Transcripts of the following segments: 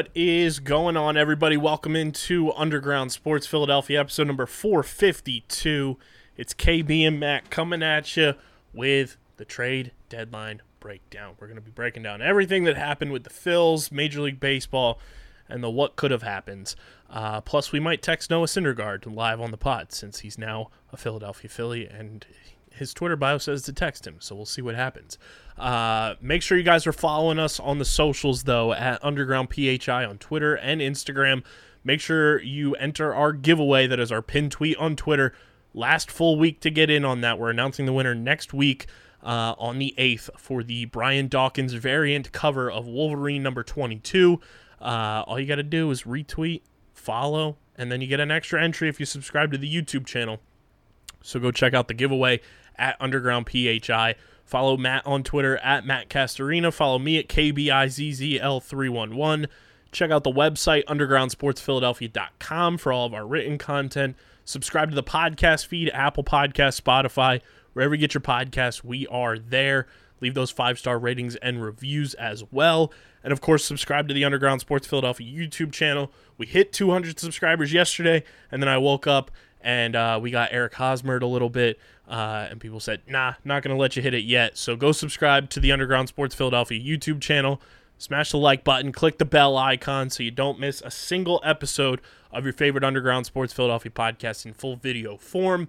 What is going on, everybody? Welcome into Underground Sports Philadelphia, episode number 452. It's KB and Matt coming at you with the trade deadline breakdown. We're going to be breaking down everything that happened with the Phils, Major League Baseball, and the what could have happened. Uh, plus, we might text Noah Syndergaard live on the pod since he's now a Philadelphia Philly and his Twitter bio says to text him, so we'll see what happens. Uh, make sure you guys are following us on the socials, though, at Underground PHI on Twitter and Instagram. Make sure you enter our giveaway that is our pinned tweet on Twitter. Last full week to get in on that. We're announcing the winner next week uh, on the 8th for the Brian Dawkins variant cover of Wolverine number 22. Uh, all you got to do is retweet, follow, and then you get an extra entry if you subscribe to the YouTube channel. So go check out the giveaway at Underground PHI. Follow Matt on Twitter at Matt Castorina. Follow me at KBIZZL311. Check out the website, undergroundsportsphiladelphia.com, for all of our written content. Subscribe to the podcast feed, Apple Podcast, Spotify, wherever you get your podcasts, we are there. Leave those five star ratings and reviews as well. And of course, subscribe to the Underground Sports Philadelphia YouTube channel. We hit 200 subscribers yesterday, and then I woke up and uh, we got Eric Hosmer'd a little bit, uh, and people said, "Nah, not gonna let you hit it yet." So go subscribe to the Underground Sports Philadelphia YouTube channel. Smash the like button, click the bell icon so you don't miss a single episode of your favorite Underground Sports Philadelphia podcast in full video form.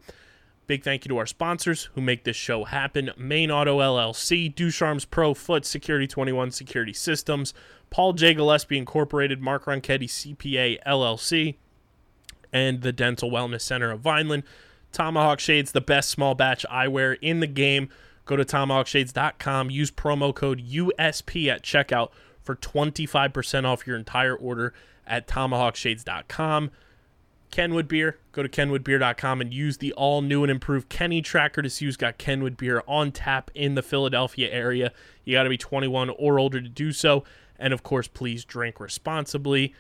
Big thank you to our sponsors who make this show happen Main Auto LLC, Ducharme's Pro Foot Security 21 Security Systems, Paul J. Gillespie Incorporated, Mark Ronchetti CPA LLC, and the Dental Wellness Center of Vineland. Tomahawk Shades, the best small batch eyewear in the game. Go to tomahawkshades.com, use promo code USP at checkout for 25% off your entire order at tomahawkshades.com. Kenwood Beer, go to kenwoodbeer.com and use the all new and improved Kenny tracker to see who's got Kenwood Beer on tap in the Philadelphia area. You got to be 21 or older to do so. And of course, please drink responsibly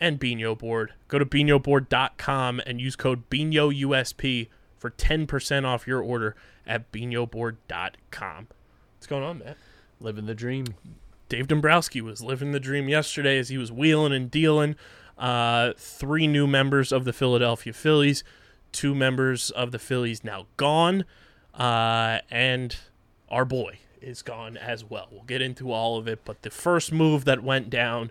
and Bino Board. Go to binoboard.com and use code BINOUSP for 10% off your order at binoboard.com. What's going on, Matt? Living the dream. Dave Dombrowski was living the dream yesterday as he was wheeling and dealing. Uh, three new members of the Philadelphia Phillies, two members of the Phillies now gone, uh, and our boy is gone as well. We'll get into all of it, but the first move that went down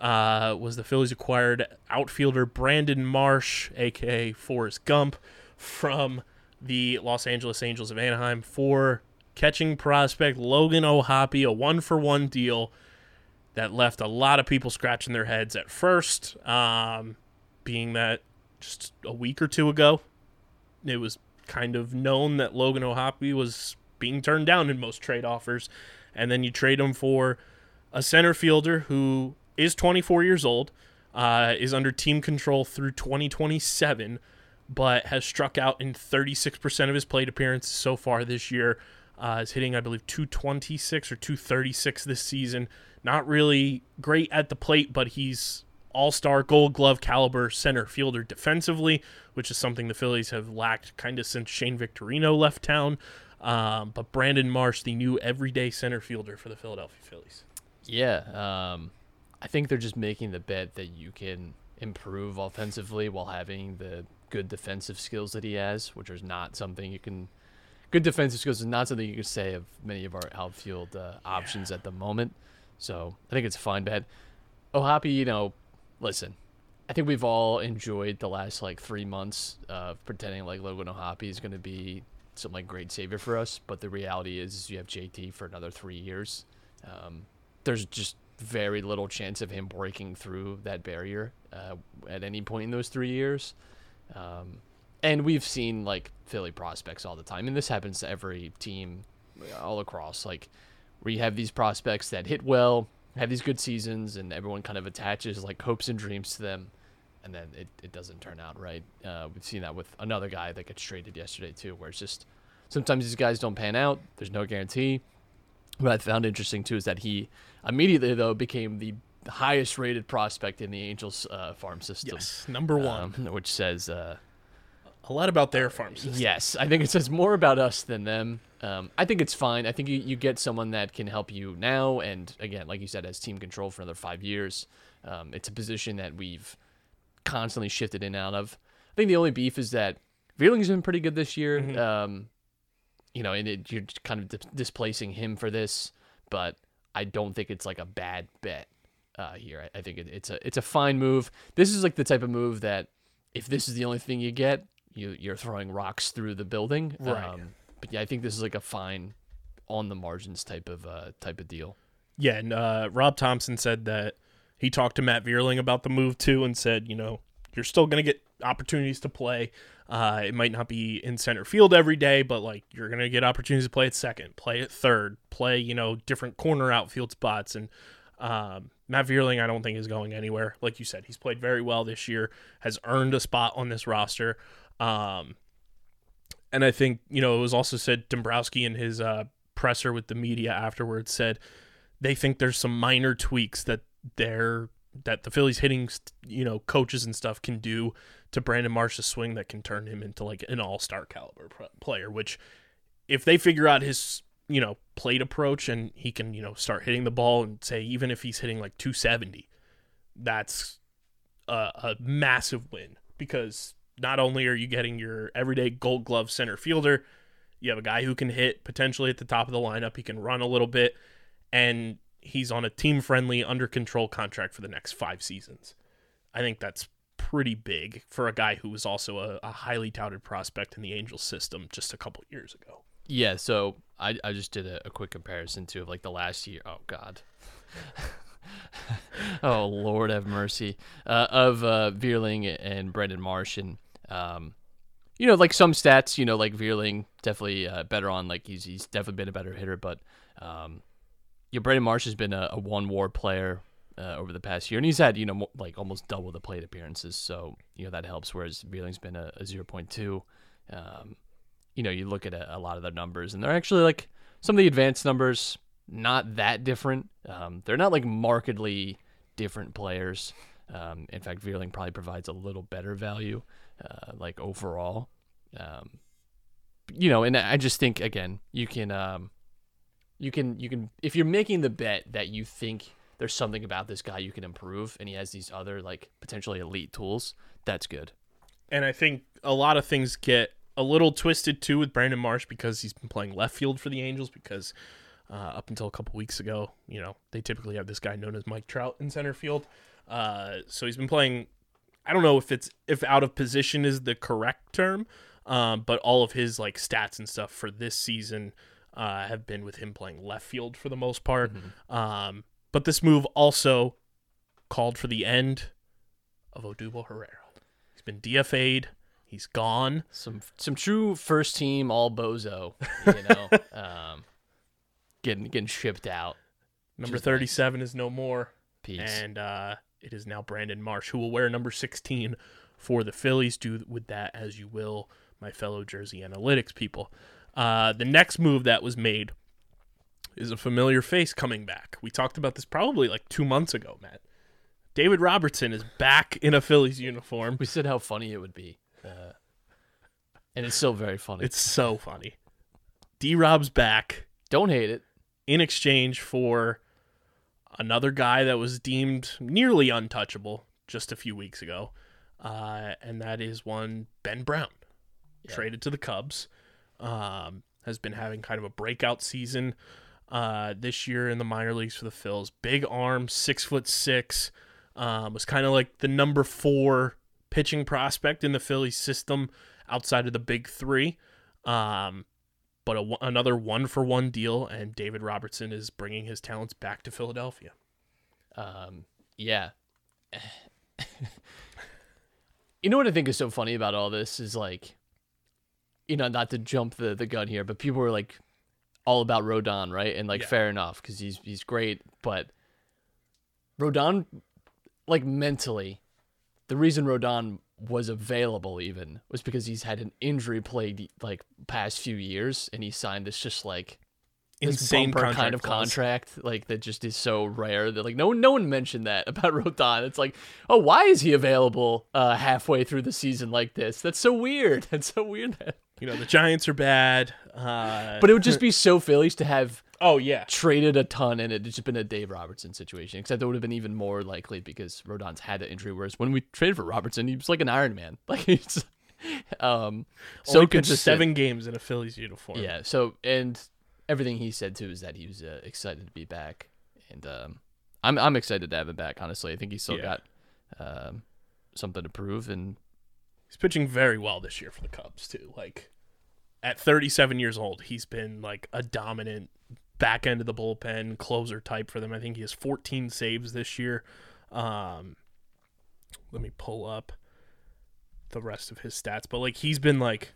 uh, was the Phillies acquired outfielder Brandon Marsh, aka Forrest Gump, from the Los Angeles Angels of Anaheim for catching prospect Logan O'Hoppe, a one for one deal that left a lot of people scratching their heads at first, um, being that just a week or two ago, it was kind of known that Logan O'Hoppe was being turned down in most trade offers, and then you trade him for a center fielder who is 24 years old, uh, is under team control through 2027, but has struck out in 36% of his plate appearances so far this year. Uh, is hitting, I believe, 226 or 236 this season. Not really great at the plate, but he's all star gold glove caliber center fielder defensively, which is something the Phillies have lacked kind of since Shane Victorino left town. Um, but Brandon Marsh, the new everyday center fielder for the Philadelphia Phillies. Yeah. Um, I think they're just making the bet that you can improve offensively while having the good defensive skills that he has, which is not something you can. Good defensive skills is not something you can say of many of our outfield uh, options at the moment. So I think it's a fine bet. Oh, happy, you know, listen, I think we've all enjoyed the last like three months of pretending like Logan O'Hoppe is going to be some like great savior for us. But the reality is, you have JT for another three years. Um, there's just very little chance of him breaking through that barrier uh, at any point in those three years. Um, and we've seen like Philly prospects all the time, and this happens to every team all across. Like where you have these prospects that hit well, have these good seasons, and everyone kind of attaches like hopes and dreams to them, and then it, it doesn't turn out right. Uh, we've seen that with another guy that gets traded yesterday too, where it's just sometimes these guys don't pan out. There's no guarantee. What I found interesting too is that he immediately though became the highest rated prospect in the Angels uh, farm system. Yes, number one. Um, which says uh, a lot about their farm system. Yes, I think it says more about us than them. Um, I think it's fine. I think you, you get someone that can help you now, and again, like you said, as team control for another five years. Um, it's a position that we've constantly shifted in and out of. I think the only beef is that Vierling's been pretty good this year. Mm-hmm. Um, you know, and it, you're kind of dis- displacing him for this, but I don't think it's like a bad bet uh, here. I, I think it, it's a it's a fine move. This is like the type of move that if this is the only thing you get, you you're throwing rocks through the building. Right. Um, but yeah, I think this is like a fine on the margins type of uh, type of deal. Yeah, and uh, Rob Thomson said that he talked to Matt Vierling about the move too, and said, you know, you're still going to get opportunities to play. Uh, it might not be in center field every day, but like you're going to get opportunities to play at second, play at third, play you know different corner outfield spots, and um, Matt Vierling I don't think is going anywhere. Like you said, he's played very well this year, has earned a spot on this roster. Um, and I think you know it was also said Dombrowski in his uh, presser with the media afterwards said they think there's some minor tweaks that they're that the Phillies hitting you know coaches and stuff can do to Brandon Marsh's swing that can turn him into like an all star caliber player. Which if they figure out his you know plate approach and he can you know start hitting the ball and say even if he's hitting like 270, that's a, a massive win because not only are you getting your everyday gold glove center fielder, you have a guy who can hit potentially at the top of the lineup. He can run a little bit, and he's on a team friendly, under control contract for the next five seasons. I think that's pretty big for a guy who was also a, a highly touted prospect in the Angels system just a couple years ago. Yeah, so I, I just did a, a quick comparison too of like the last year. Oh God. oh Lord have mercy. Uh, of uh, Vierling and Brandon Marsh and um, you know like some stats. You know like Vierling definitely uh, better on like he's he's definitely been a better hitter, but um, yeah, Brandon Marsh has been a, a one WAR player. Uh, over the past year, and he's had you know like almost double the plate appearances, so you know that helps. Whereas Vierling's been a, a zero point two. Um, you know, you look at a, a lot of their numbers, and they're actually like some of the advanced numbers, not that different. Um, they're not like markedly different players. Um, in fact, Veerling probably provides a little better value, uh, like overall. Um, you know, and I just think again, you can, um, you can, you can, if you're making the bet that you think there's something about this guy you can improve, and he has these other like potentially elite tools, that's good. And I think a lot of things get a little twisted too with Brandon Marsh because he's been playing left field for the Angels because uh, up until a couple weeks ago, you know, they typically have this guy known as Mike Trout in center field. Uh, so he's been playing. I don't know if it's if out of position is the correct term, um, but all of his like stats and stuff for this season uh, have been with him playing left field for the most part. Um, but this move also called for the end of Odubel Herrera. He's been DFA'd. He's gone. some some true first team all bozo, you know, um, getting getting shipped out. Number Just 37 is no more. Peace. And uh, it is now Brandon Marsh, who will wear number 16 for the Phillies. Do with that as you will, my fellow Jersey Analytics people. Uh, the next move that was made is a familiar face coming back. We talked about this probably like two months ago, Matt. David Robertson is back in a Phillies uniform. we said how funny it would be, uh, and it's still very funny. It's so funny. D Rob's back. Don't hate it. in exchange for another guy that was deemed nearly untouchable just a few weeks ago, uh, and that is one Ben Brown, traded to the Cubs. Um, has been having kind of a breakout season uh, this year in the minor leagues for the Phils. Big arm, six foot six. Um, was kind of like the number four pitching prospect in the Phillies system outside of the big three. Um, but a, another one for one deal, and David Robertson is bringing his talents back to Philadelphia. Um, yeah. you know what I think is so funny about all this is like, you know, not to jump the, the gun here, but people were like all about Rodon, right? And like, Yeah. fair enough, because he's he's great, but Rodon, like mentally, the reason Rodon was available even was because he's had an injury plagued like past few years, and he signed this just like Insane kind of clause. contract, like that just is so rare that like no one no one mentioned that about Rodon. It's like, oh, why is he available uh, halfway through the season like this? That's so weird. That's so weird. That, You know, the Giants are bad. Uh, but it would just be so Phillies to have oh yeah, traded a ton and it had just been a Dave Robertson situation. Except it would have been even more likely because Rodon's had an injury. Whereas when we traded for Robertson, he was like an Iron Man. Like he's um so consistent. seven games in a Phillies uniform. Yeah. So and everything he said too is that he was uh, excited to be back, and um, I'm I'm excited to have him back. Honestly, I think he's still Yeah. got um, something to prove, and he's pitching very well this year for the Cubs too. Like at 37 years old, he's been like a dominant back end of the bullpen closer type for them. I think he has 14 saves this year. Um, let me pull up the rest of his stats, but like he's been like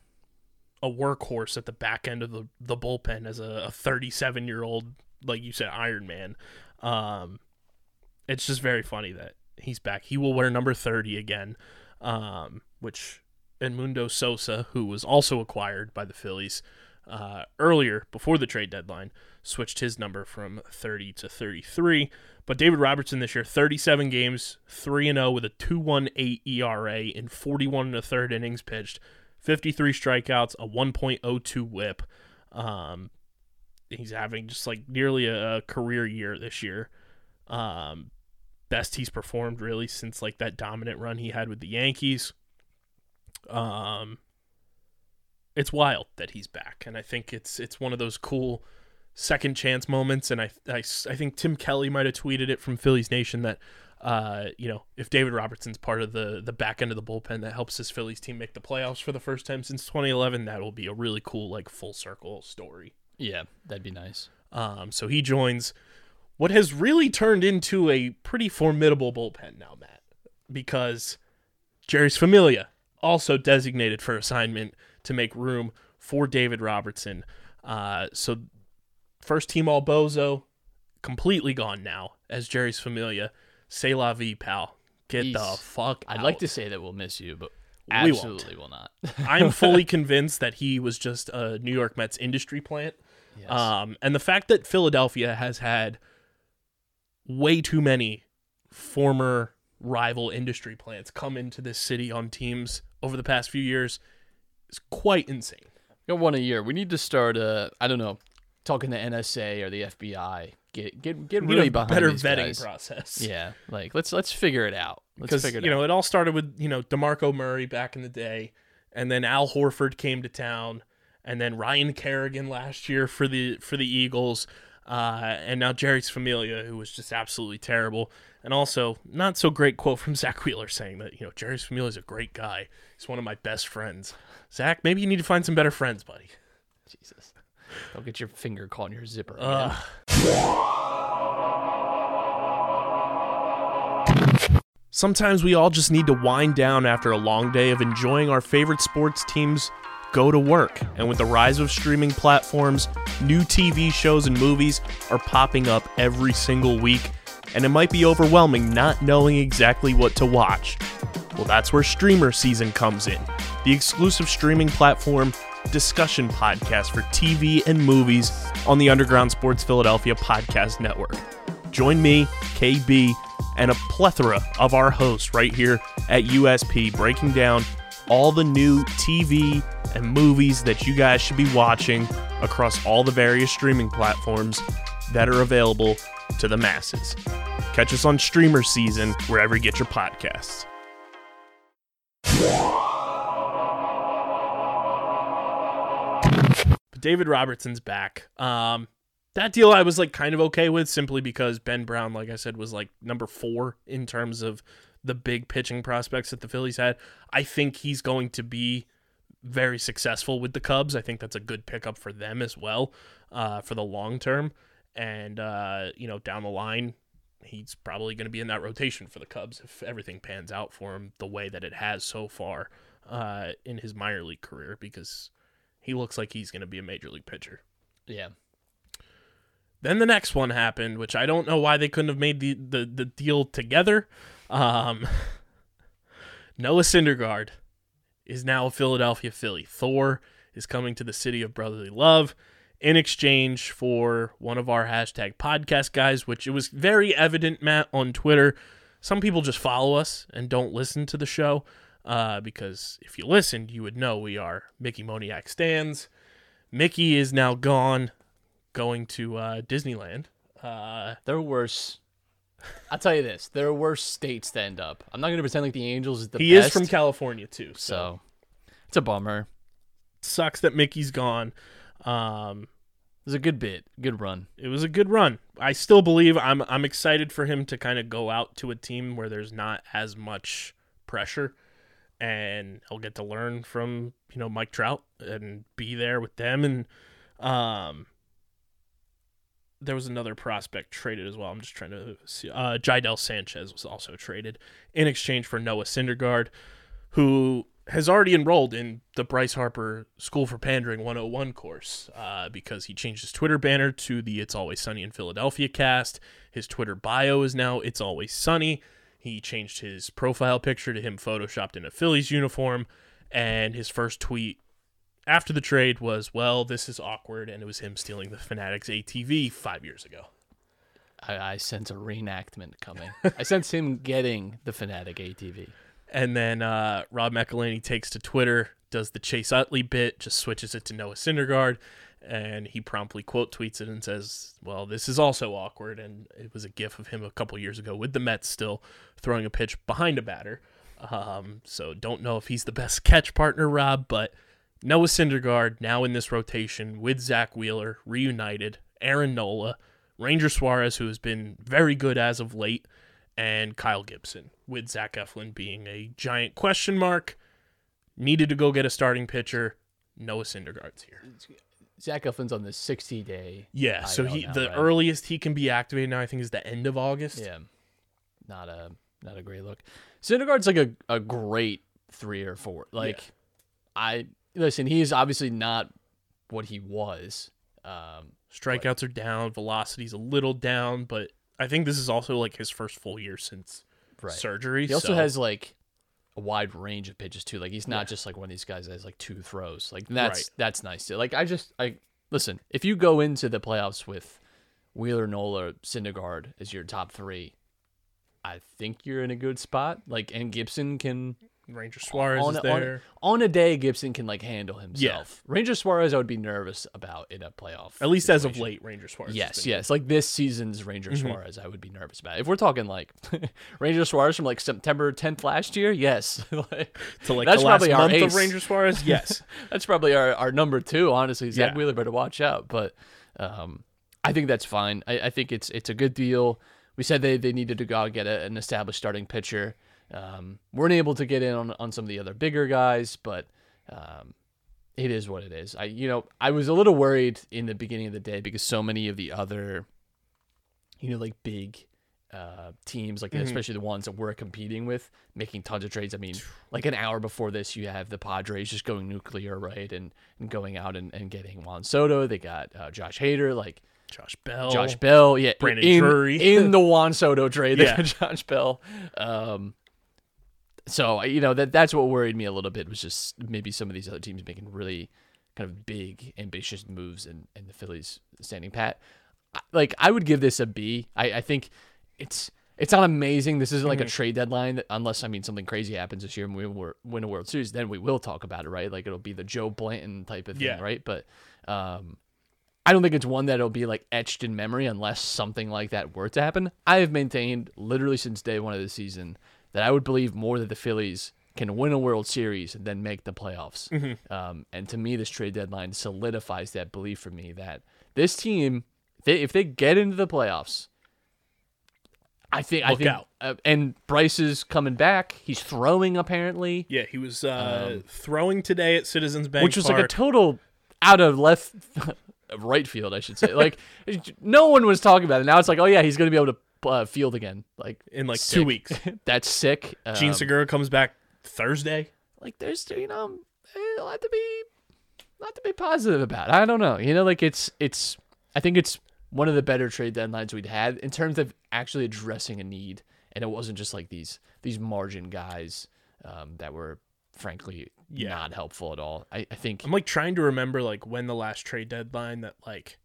a workhorse at the back end of the the bullpen as a 37 year old, like you said, Iron Man. Um, it's just very funny that he's back. He will wear number 30 again, um, which Edmundo Sosa, who was also acquired by the Phillies uh, earlier before the trade deadline, switched his number from 30 to 33. But David Robertson this year, 37 games, 3 0 with a 2.18 ERA in 41 and a third innings pitched, 53 strikeouts, a 1.02 WHIP. Um, he's having just like nearly a, a career year this year. Um, best he's performed really since like that dominant run he had with the Yankees. Um, it's wild that he's back, and I think it's it's one of those cool second chance moments. And I I, I think Tim Kelly might have tweeted it from Phillies Nation that. Uh, you know, if David Robertson's part of the the back end of the bullpen that helps this Phillies team make the playoffs for the first time since 2011, that will be a really cool like full circle story. yeah, that'd be nice. Um, so he joins what has really turned into a pretty formidable bullpen now, Matt, because Jeurys Familia also designated for assignment to make room for David Robertson. Uh, so first team all bozo, completely gone now as Jeurys Familia. Say la vie, pal. Get the fuck I'd out. like to say that we'll miss you, but We absolutely will not. I'm fully convinced that he was just a New York Mets industry plant. Yes. Um, and the fact that Philadelphia has had way too many former rival industry plants come into this city on teams over the past few years is quite insane. We got one a year. We need to start. Uh, I don't know, talking to NSA or the FBI. Get get get really behind better vetting guys. process. Yeah, like let's let's figure it out. Let's because figure it you know it all started with you know Demarco Murray back in the day, and then Al Horford came to town, and then Ryan Kerrigan last year for the for the Eagles, uh, and now Jeurys Familia, who was just absolutely terrible, and also not so great quote from Zack Wheeler saying that you know Jeurys Familia is a great guy, he's one of my best friends. Zack, maybe you need to find some better friends, buddy. Jesus, don't get your finger caught in your zipper. Man. Sometimes we all just need to wind down after a long day of enjoying our favorite sports teams go to work. And with the rise of streaming platforms, new TV shows and movies are popping up every single week, and it might be overwhelming not knowing exactly what to watch. Well, that's where Streamer Season comes in, the exclusive streaming platform discussion podcast for TV and movies on the Underground Sports Philadelphia Podcast Network. Join me, KB, and a plethora of our hosts right here at USP breaking down all the new TV and movies that you guys should be watching across all the various streaming platforms that are available to the masses. Catch us on Streamer Season wherever you get your podcasts. But David Robertson's back. Um, that deal I was like kind of okay with simply because Ben Brown, like I said, was like number four in terms of the big pitching prospects that the Phillies had. I think he's going to be very successful with the Cubs. I think that's a good pickup for them as well uh, for the long term. And, uh, you know, down the line, he's probably going to be in that rotation for the Cubs if everything pans out for him the way that it has so far uh, in his minor league career because he looks like he's going to be a major league pitcher. Yeah. Then the next one happened, which I don't know why they couldn't have made the, the, the deal together. Um, Noah Syndergaard is now a Philadelphia Philly. Thor is coming to the city of brotherly love in exchange for one of our hashtag podcast guys, which it was very evident, Matt, on Twitter. Some people just follow us and don't listen to the show uh, because if you listened, you would know we are Mickey Moniak stands. Mickey is now gone, going to uh, Disneyland. Uh, There are worse. I'll tell you this: there are worse states to end up. I'm not going to pretend like the Angels is the he best. is from California too, so so it's a bummer. sucks that Mickey's gone. Um, It was a good bit, good run. it was a good run. I still believe I'm I'm excited for him to kind of go out to a team where there's not as much pressure and he'll get to learn from, you know, Mike Trout and be there with them and um there was another prospect traded as well. I'm just trying to see. Uh, Jadiel Sanchez was also traded in exchange for Noah Syndergaard, who has already enrolled in the Bryce Harper School for Pandering 101 course uh, because he changed his Twitter banner to the It's Always Sunny in Philadelphia cast. His Twitter bio is now It's Always Sunny. He changed his profile picture to him photoshopped in a Phillies uniform. And his first tweet after the trade was, well, this is awkward. And it was him stealing the Fanatics ATV five years ago. I, I sense a reenactment coming. I sense him getting the Fanatic ATV. And then uh, Rob McElhenney takes to Twitter, does the Chase Utley bit, just switches it to Noah Syndergaard, and he promptly quote tweets it and says, "Well, this is also awkward." And it was a GIF of him a couple years ago with the Mets still throwing a pitch behind a batter. Um, so don't know if he's the best catch partner, Rob, but Noah Syndergaard now in this rotation with Zack Wheeler reunited, Aaron Nola, Ranger Suarez, who has been very good as of late, and Kyle Gibson, with Zach Eflin being a giant question mark. Needed to go get a starting pitcher. Noah Syndergaard's here. Zach Eflin's on the 60 day. Yeah, so he now, the right? earliest he can be activated now, I think, is the end of August. Yeah, not a not a great look. Syndergaard's like a, a great three or four. Like, I listen. He's obviously not what he was. Um, Strikeouts are down, velocity's a little down, but I think this is also like his first full year since right. surgery. He also so- has like a wide range of pitches too. Like he's not Yeah. just like one of these guys that has like two throws. Like that's Right. that's nice too. Like I just I listen. If you go into the playoffs with Wheeler, Nola, Syndergaard as your top three, I think you're in a good spot. Like and Gibson can Ranger Suarez on, is a- there. on on a day Gibson can like handle himself. Ranger Suarez I would be nervous about in a playoff. At least as of late, Ranger Suarez. Yes, yes. Like this season's Ranger Suarez, I would be nervous about. If we're talking like Ranger Suarez from like September 10th last year, yes. Like, To like that's probably our month ace. of Ranger Suarez, yes. that's probably our, our number two, honestly. Zach Yeah. Wheeler better watch out. But um, I think that's fine. I, I think it's it's a good deal. We said they, they needed to go out and get a, an established starting pitcher. Um, weren't able to get in on, on some of the other bigger guys, but um, it is what it is. I you know I was a little worried in the beginning of the day because so many of the other, you know, like big uh, teams, like especially the ones that we're competing with, making tons of trades. I mean, like an hour before this, you have the Padres just going nuclear, right, and, and going out and, and getting Juan Soto. They got uh, Josh Hader, like Josh Bell. Josh Bell, yeah, Brandon in, Drury. in the Juan Soto trade. They Yeah. Josh Bell. Um, so you know that that's what worried me a little bit was just maybe some of these other teams making really kind of big, ambitious moves, and and the Phillies standing pat. Like I would give this a B. I I think it's. It's not amazing. This isn't like a trade deadline, that, unless I mean something crazy happens this year and we win, win a World Series. Then we will talk about it, right? Like it'll be the Joe Blanton type of thing, Yeah. right? But um, I don't think it's one that'll be like etched in memory unless something like that were to happen. I have maintained literally since day one of the season that I would believe more that the Phillies can win a World Series than make the playoffs. Um, and to me, this trade deadline solidifies that belief for me that this team, they, if they get into the playoffs, I think I think, out. Uh, and Bryce is coming back. He's throwing apparently, Yeah, he was uh, throwing today at Citizens Bank, Um, which was like a total out of left right field, I should say. Like no one was talking about it. Now it's like, oh yeah, he's going to be able to uh, field again. Like in like sick. two weeks. That's sick. Um, Jean Segura comes back Thursday. like there's you know eh, a lot to be not to be positive about. I don't know. You know, like it's it's I think it's one of the better trade deadlines we'd had in terms of actually addressing a need, and it wasn't just like these these margin guys um, that were frankly Yeah. not helpful at all. I, I think I'm like trying to remember like when the last trade deadline that like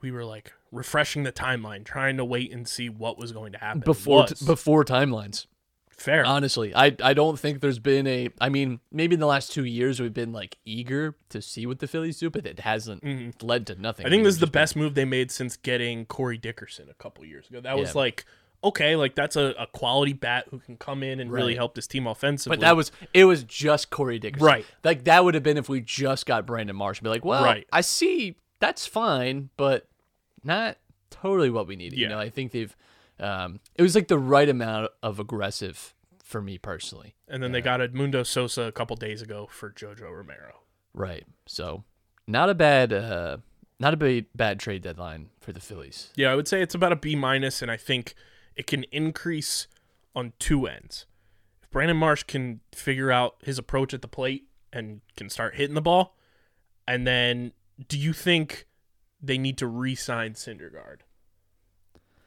we were like refreshing the timeline, trying to wait and see what was going to happen. before was. before timelines. fair. Honestly, I I don't think there's been a. I mean, maybe in the last two years we've been like eager to see what the Phillies do, but it hasn't led to nothing. Mm-hmm. I think this is the best move they made since getting Corey Dickerson a couple years ago. That was Yeah. like okay, like that's a, a quality bat who can come in and really help this team offensively. But that was it was just Corey Dickerson. Right. Like that would have been if we just got Brandon Marsh and be like, well, Right. I see that's fine, but not totally what we needed. You Yeah. know, I think they've um it was like the right amount of aggressive for me personally. and then they got Edmundo Sosa a couple days ago for Jojo Romero. Right. So not a bad uh not a bad, bad trade deadline for the Phillies. Yeah, I would say it's about a B minus, and I think it can increase on two ends. If Brandon Marsh can figure out his approach at the plate and can start hitting the ball, and then do you think they need to re-sign Syndergaard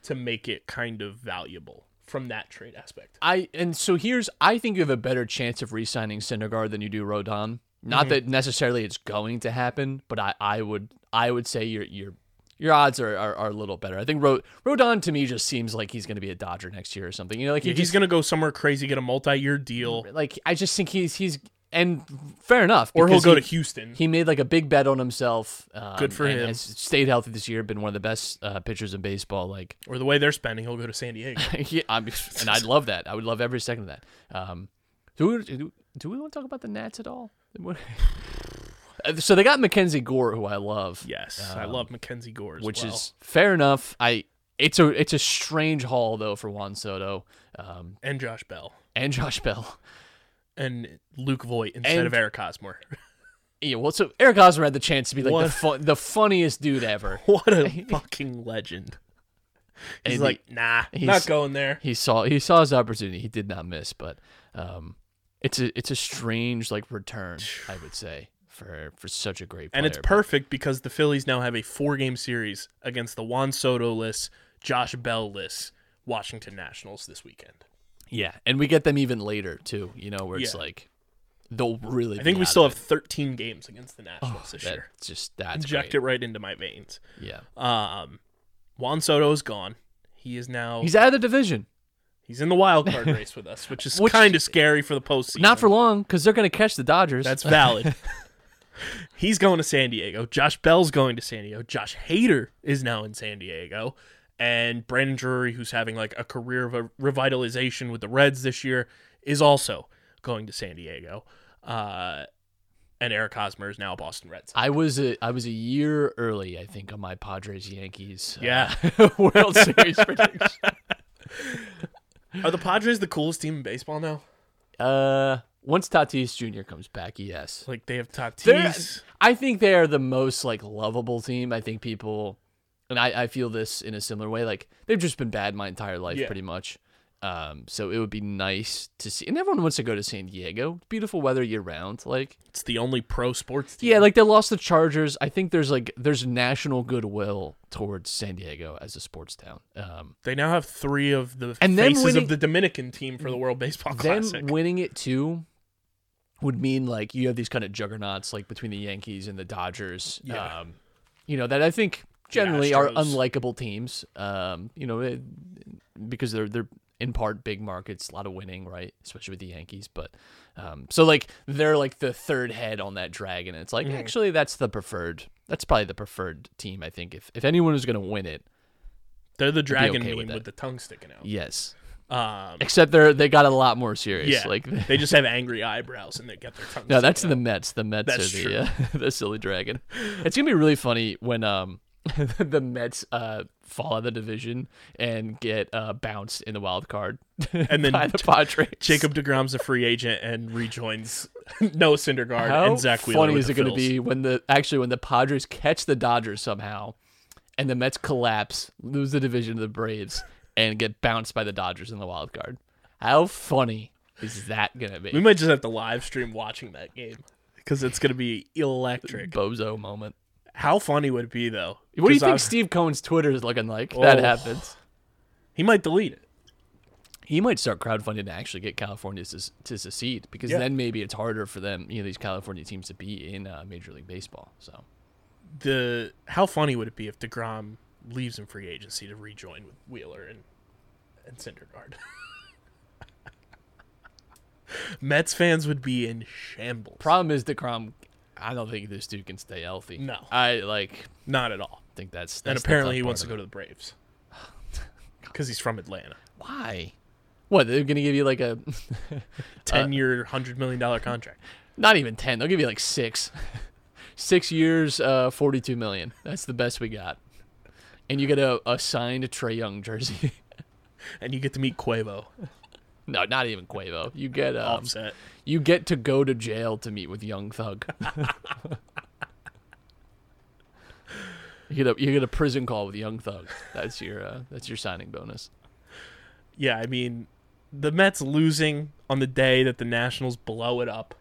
to make it kind of valuable from that trade aspect? I and so here's I think you have a better chance of re-signing Syndergaard than you do Rodon. Not Mm-hmm. that necessarily it's going to happen, but I, I would I would say your your your odds are, are, are a little better. I think Ro- Rodon to me just seems like he's going to be a Dodger next year or something. You know, like he Yeah, he's going to go somewhere crazy, get a multi-year deal, like I just think he's he's and fair enough. or he'll go he- to Houston. He made like a big bet on himself. Um, Good for and him. Has stayed healthy this year. Been one of the best uh, pitchers in baseball. Like or the way they're spending, he'll go to San Diego. yeah, I'm, and I'd love that. I would love every second of that. Um, do we, do, do we want to talk about the Nats at all? So they got Mackenzie Gore, who I love. Yes, I love Mackenzie Gore as Um, which well. is fair enough. I it's a it's a strange haul though for Juan Soto um, and Josh Bell and Josh Bell. And Luke Voit instead And- of Eric Hosmer. Yeah, well, so Eric Hosmer had the chance to be like the fun, the funniest dude ever. what a fucking legend! He's And like, nah, he's- not going there. He saw he saw his opportunity. He did not miss, but um, it's a it's a strange like return, I would say, for for such a great player. And it's perfect because the Phillies now have a four-game series against the Juan Soto list, Josh Bell list, Washington Nationals this weekend. Yeah, and we get them even later too. You know, where it's Yeah. like they'll really. I think we still have 13 games against the Nationals it. this year. Just that's Inject great. it right into my veins. Yeah, Um, Juan Soto is gone. He is now he's out of the division. he's in the wild card race with us, which is kind of scary for the postseason. Not for long because they're going to catch the Dodgers. That's valid. He's going to San Diego. Josh Bell's going to San Diego. Josh Hader is now in San Diego. And Brandon Drury, who's having like a career of a revitalization with the Reds this year, is also going to San Diego. Uh, and Eric Hosmer is now a Boston Red Sox. I was a I was a year early, I think, on my Padres Yankees. uh, Yeah. World Series prediction. Are the Padres the coolest team in baseball now? Uh, once Tatis Jr. comes back, yes. Like they have They're- Tatis. I think they are the most like lovable team. I think people, and I, I feel this in a similar way. Like they've just been bad my entire life, Yeah. pretty much. Um, so it would be nice to see, and everyone wants to go to San Diego. Beautiful weather year round. Like It's the only pro sports team. yeah, like they lost the Chargers. I think there's like there's national goodwill towards San Diego as a sports town. Um, They now have three of the And them faces winning- of the Dominican team for the World Baseball them Classic. winning it too would mean like you have these kind of juggernauts like between the Yankees and the Dodgers. Yeah. Um, you know that I think generally are unlikable teams. Um, you know, it, because they're they're in part big markets, a lot of winning, right? Especially with the Yankees, but um, so like they're like the third head on that dragon. And it's like Mm-hmm. actually that's the preferred. That's probably the preferred team. I think if if anyone is going to win it, They're the dragon okay meme with with, the tongue sticking out. yes. Um, Except they're they got a lot more serious. yeah, like they just have angry eyebrows and they get their tongue. No, that's sticking the. Mets. The Mets That's are the uh, the silly dragon. It's gonna be really funny when um the Mets uh fall out of the division and get uh bounced in the wild card And then by the Padres. Jacob Degrom's a free agent and rejoins Noah Syndergaard How and Zack Wheeler. funny is it going to be when the actually when the Padres catch the Dodgers somehow, and the Mets collapse, lose the division to the Braves, and get bounced by the Dodgers in the wild card. How funny is that gonna be? We might just have to live stream watching that game because it's gonna be electric. Bozo moment. How funny would it be though? What do you think Steve Cohen's Twitter is looking like? That Oh. happens. He might delete it. He might start crowdfunding to actually get California to, to secede because Yeah. then maybe it's harder for them, you know, these California teams to be in uh, Major League Baseball. So The how funny would it be if Degrom leaves in free agency to rejoin with Wheeler and and Syndergaard? Mets fans would be in shambles. problem is Degrom. I don't think this dude can stay healthy. No. I like Not at all. think that's, and that's the apparently he wants to go to the Braves because he's from Atlanta. Why? What they're gonna give you like a Ten year, hundred million dollar contract. not even ten. They'll give you like six, six years, uh, forty-two million. That's the best we got. And you get a, a signed Trae Young jersey. and you get to meet Quavo no, not even Quavo. You get um, offset. you get to go to jail to meet with Young Thug. you get a you get a prison call with Young Thug. That's your uh, that's your signing bonus. Yeah, I mean, the Mets losing on the day that the Nationals blow it up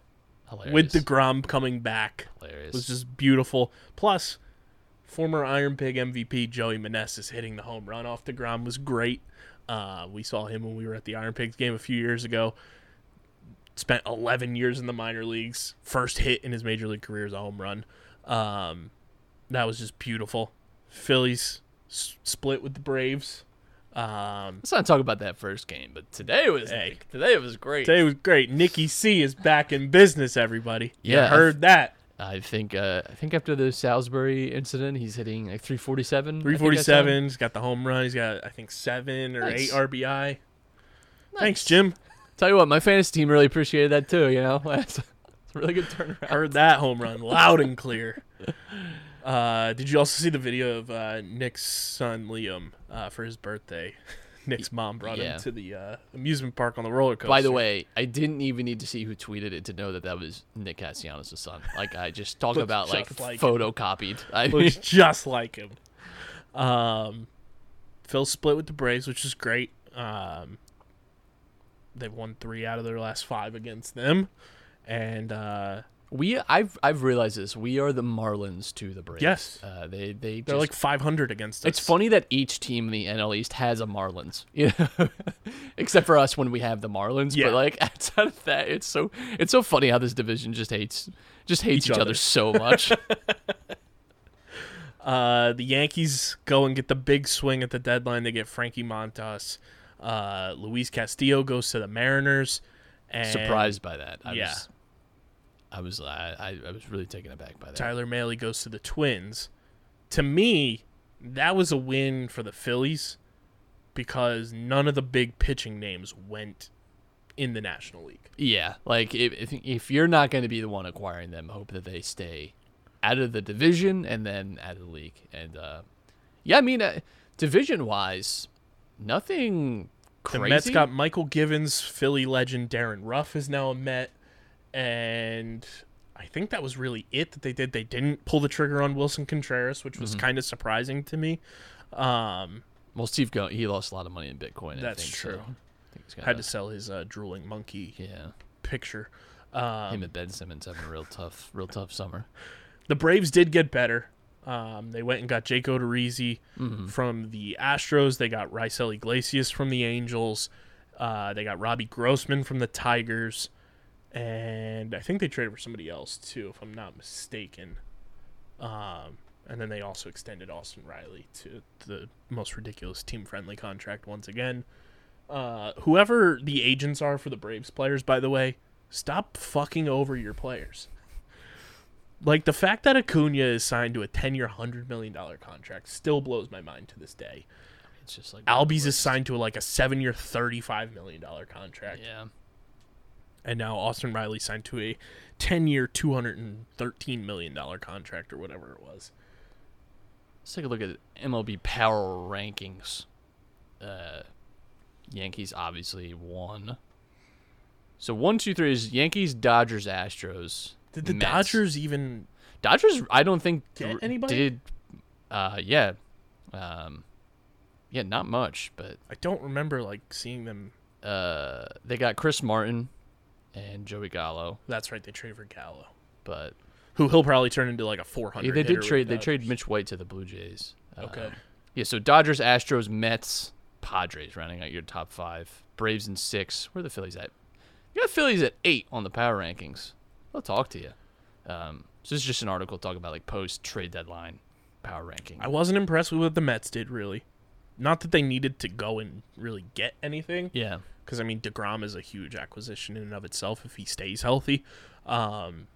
Hilarious. with Degrom coming back Hilarious. was just beautiful. Plus, former Iron Pig MVP Joey Meneses hitting the home run off Degrom was great. Uh, we saw him when we were at the Iron Pigs game a few years ago. Spent 11 years in the minor leagues. First hit in his major league career is a home run. Um, that was just beautiful. Phillies s- split with the Braves. Um, Let's not talk about that first game, but today was Hey. today was great. Today was great. Nikki C is back in business. Everybody, You Yeah. heard that. I think uh, I think after the Salisbury incident, he's hitting like 347. I think Three I saw. forty-seven. He's got the home run. He's got I think seven or Nice. eight RBI. Thanks, Jim. Tell you what, my fantasy team really appreciated that too. You know, it's a really good turnaround. Heard that home run loud and clear. Uh, did you also see the video of uh, Nick's son Liam uh, for his birthday? Nick's mom brought Yeah. him to the uh, amusement park on the roller coaster. By the way, I didn't even need to see who tweeted it to know that that was Nick Castellanos' son. Like I just talk about like, just like him. photocopied. I mean, just like him. Um, Phil split with the Braves, which is great. Um, they've won three out of their last five against them, and uh, we I've I've realized this. We are the Marlins to the Braves. Yes. uh, they they they're just- like 500 against us. It's funny that each team in the NL East has a Marlins, you know, except for us when we have the Marlins. Yeah. But like outside of that, it's so it's so funny how this division just hates just hates Each each, other. other so much. Uh, the Yankees go and get the big swing at the deadline. They get Frankie Montas. Uh, Luis Castillo goes to the Mariners. And Surprised by that. I Yeah. was, I was I, I was really taken aback by that. Tyler Mahle goes to the Twins. To me, that was a win for the Phillies because none of the big pitching names went in the National League. Yeah, like if if, if you're not going to be the one acquiring them, hope that they stay out of the division and then out of the league. And uh, yeah, I mean, uh, division wise, nothing crazy. The. Mets got Michael Givens, Philly legend Darin Ruf is now a Met, and I think that was really it that they did. They didn't pull the trigger on Willson Contreras, which Mm-hmm. was kind of surprising to me. Um, well, Steve Go he lost a lot of money in Bitcoin. I That's think, true. So I think he's had to sell his uh, drooling monkey yeah. picture. Him Um, and Ben Simmons having a real tough, real tough summer. the Braves did get better. Um, they went and got Jake Odorizzi Mm-hmm. from the Astros. They got Raisel Iglesias from the Angels. Uh, they got Robbie Grossman from the Tigers. And I think they traded for somebody else, too, if I'm not mistaken. Um, and then they also extended Austin Riley to the most ridiculous team friendly contract once again. Uh, whoever the agents are for the Braves players, by the way, stop fucking over your players. Like the fact that Acuna is signed to a ten-year, hundred million dollar contract still blows my mind to this day. It's just like Albies is signed to like a seven-year, thirty-five million dollar contract, Yeah. And now Austin Riley signed to a ten-year, two hundred and thirteen million dollar contract or whatever it was. Let's take a look at MLB power rankings. Uh, Yankees obviously won. So one, two, three is Yankees, Dodgers, Astros. Did the Mets. Dodgers even? Dodgers, I don't think Get anybody? did. Uh, yeah, um, Yeah, not much, but I don't remember like seeing them. uh, they got Chris Martin and Joey Gallo, That's right. They traded for Gallo, but who he'll probably turn into like a 400. yeah, they did trade. They traded Mitch White to the Blue Jays. Okay. Um, yeah, so Dodgers, Astros, Mets, Padres rounding out your top five. Braves in six. Where are the Phillies at? You got Phillies at eight on the power rankings. I'll talk to you. Um, so this is just an article talking about like post trade deadline power ranking. I wasn't impressed with what the Mets did really. Not that they needed to go and really get anything. yeah, because I mean Degrom is a huge acquisition in and of itself if he stays healthy. Um,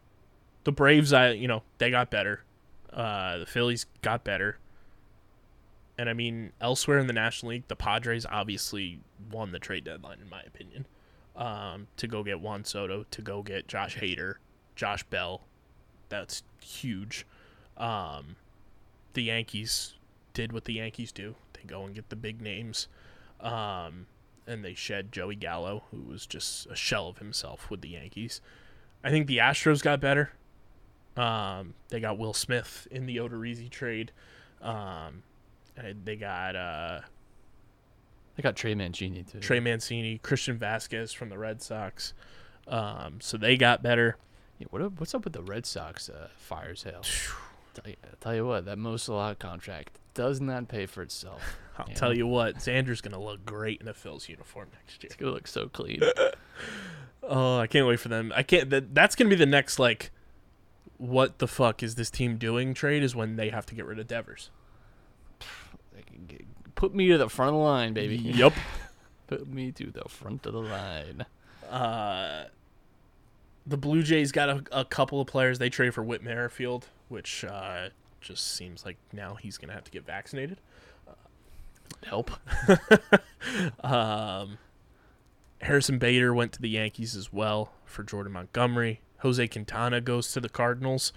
the Braves, I you know they got better. Uh, the Phillies got better, and I mean elsewhere in the National League, the Padres obviously won the trade deadline in my opinion. Um, to go get Juan Soto, to go get Josh Hader, Josh Bell, that's huge. Um, the Yankees did what the Yankees do. They go and get the big names. Um, and they shed Joey Gallo, who was just a shell of himself with the Yankees. I think the Astros got better. Um, they got Will Smith in the Odorizzi trade. Um, and they got uh, they got Trey Mancini too. Trey Mancini, Christian Vasquez from the Red Sox. Um, so they got better. Yeah, what what's up with the Red Sox uh, fire sale? tell, you, tell you what, that Mo Salah contract does not pay for itself. I'll tell you what, Xander's gonna look great in a Phil's uniform next year. It's gonna look so clean. Oh, I can't wait for them. I can't. That, that's gonna be the next like, what the fuck is this team doing? Trade is when they have to get rid of Devers. Put me to the front of the line, baby. Yep. Put me to the front of the line. Uh, the Blue Jays got a, a couple of players they traded for Whit Merrifield, which uh, just seems like now he's gonna have to get vaccinated. Help. Um, Harrison Bader went to the Yankees as well for Jordan Montgomery. Jose Quintana goes to the Cardinals,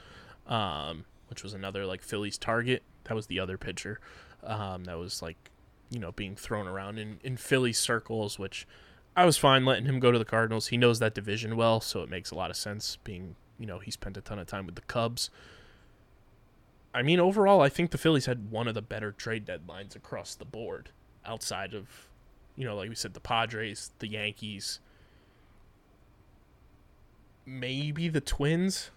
um, which was another like Phillies target. That was the other pitcher um, that was like, you know, being thrown around in in Philly circles, which I was fine letting him go to the Cardinals. He knows that division well, so it makes a lot of sense. Being, you know, he spent a ton of time with the Cubs. I mean, overall, I think the Phillies had one of the better trade deadlines across the board, outside of, you know, like we said, the Padres, the Yankees, maybe the Twins.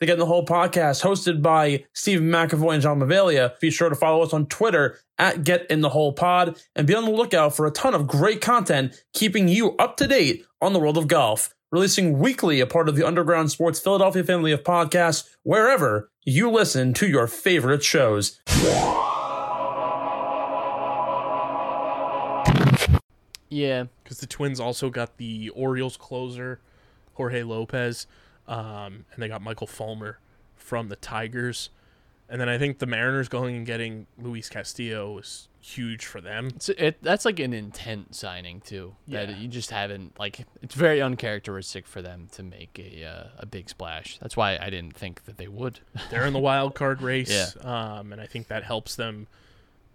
The Get in the Hole podcast, hosted by Stephen McAvoy and John Mavalia. Be sure to follow us on Twitter at Get in the Hole Pod and be on the lookout for a ton of great content keeping you up to date on the world of golf. Releasing weekly, a part of the Underground Sports Philadelphia family of podcasts, wherever you listen to your favorite shows. Yeah. because the Twins also got the Orioles closer, Jorge Lopez, um, and they got Michael Fulmer from the Tigers. And then I think the Mariners going and getting Luis Castillo was huge for them. It's, it, that's like an intent signing too. That Yeah. you just haven't like. It's very uncharacteristic for them to make a uh, a big splash. That's why I didn't think that they would. They're in the wild card race, um, and I think that helps them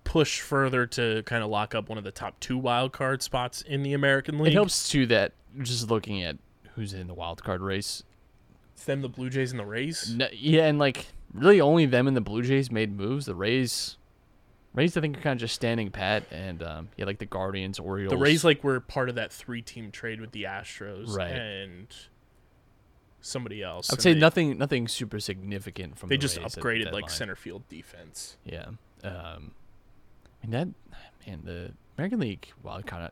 push further to kind of lock up one of the top two wild card spots in the American League. It helps too that just looking at who's in the wild card race. It's them, the Blue Jays, and the Rays. No, yeah, and like really only them and the Blue Jays made moves. The Rays, Rays I think are kind of just standing pat, and um, yeah, like the Guardians, Orioles. The Rays like were part of that three-team trade with the Astros, Right. and somebody else. I would say they- nothing, nothing super significant from. They the just Rays upgraded like center field defense. Yeah. Um, I mean that man, the American League. Well, I kind of,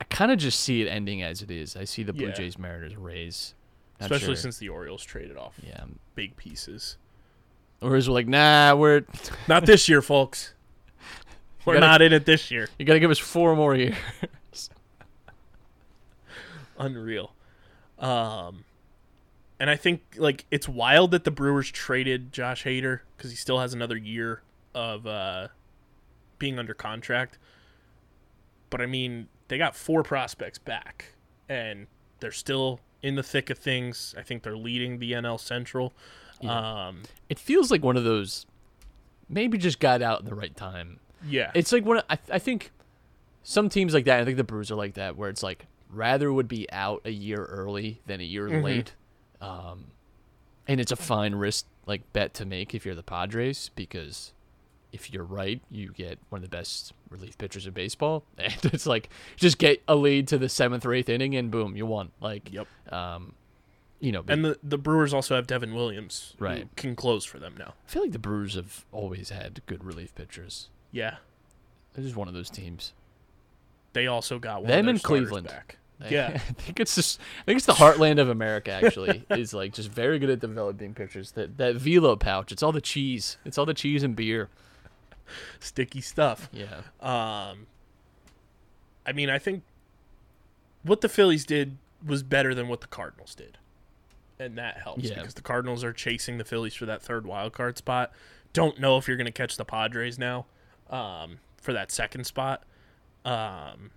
I kind of just see it ending as it is. I see the Blue Yeah. Jays, Mariners, Rays. Not Especially sure. since the Orioles traded off yeah, big pieces. Whereas we're like, nah, we're Not this year, folks. We're gotta- not in it this year. you gotta give us four more years. Unreal. Um, and I think like it's wild that the Brewers traded Josh Hader because he still has another year of uh, being under contract. But I mean, they got four prospects back, and they're still in the thick of things. I think they're leading the NL Central. Um, It feels like one of those. Maybe just got out in the right time. yeah, It's like one. I, I think some teams like that. I think the Brewers are like that, where it's like rather would be out a year early than a year Mhm. late. Um, and it's a fine risk like bet to make if you're the Padres because if you're right, you get one of the best relief pitchers in baseball, and it's like just get a lead to the seventh or eighth inning, and boom, you won. Like, Yep. um, you know, And the the Brewers also have Devin Williams, who Right. Can close for them now. I feel like the Brewers have always had good relief pitchers. Yeah, They're just one of those teams. they also got one. Them and Cleveland. Back. Yeah. I think it's just I think it's the heartland of America actually is like just very good at developing pitchers. That that velo pouch, it's all the cheese. It's all the cheese and beer. Sticky stuff. Yeah. Um, I mean, I think what the Phillies did was better than what the Cardinals did, and that helps Yeah. because the Cardinals are chasing the Phillies for that third wild card spot. Don't know if you're going to catch the Padres now um, for that second spot. Um,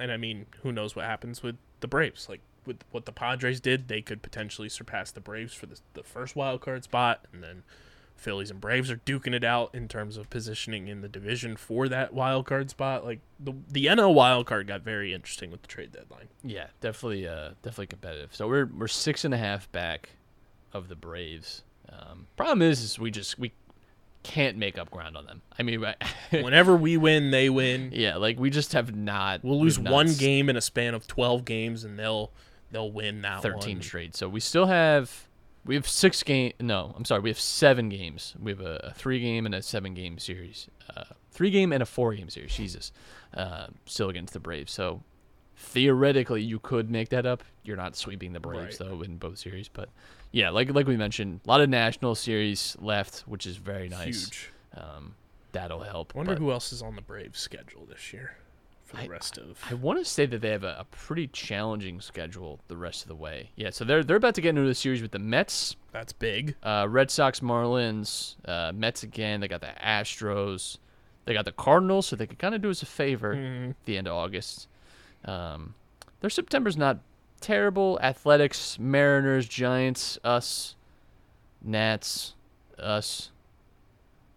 and I mean, who knows what happens with the Braves? Like with what the Padres did, they could potentially surpass the Braves for the, the first wild card spot, and then Phillies and Braves are duking it out in terms of positioning in the division for that wild card spot. Like the the NL wild card got very interesting with the trade deadline. Yeah, definitely uh definitely competitive. So we're we're six and a half back of the Braves. Um, problem is, is we just we can't make up ground on them. I mean, I- Whenever we win, they win. yeah, like we just have not. We'll lose one game in a span of twelve games, and they'll they'll win that 13 straight. So we still have we have six game. No, I'm sorry, we have seven games. We have a, a three game and a seven game series. Uh, three game and a four game series. Jesus, uh, still against the Braves. So theoretically, you could make that up. You're not sweeping the Braves Right. though in both series, but yeah, like like we mentioned, a lot of national series left, which is very nice. Huge. Um, that'll help. I wonder but- who else is on the Braves schedule this year for the I- rest of. I want to say that they have a, a pretty challenging schedule the rest of the way. Yeah, so they're they're about to get into the series with the Mets, That's big. uh, Red Sox, Marlins, uh, Mets again. They got the Astros. They got the Cardinals, so they could kind of do us a favor at the end of August. Um, their September's not terrible. Athletics, Mariners, Giants, us, Nats, us.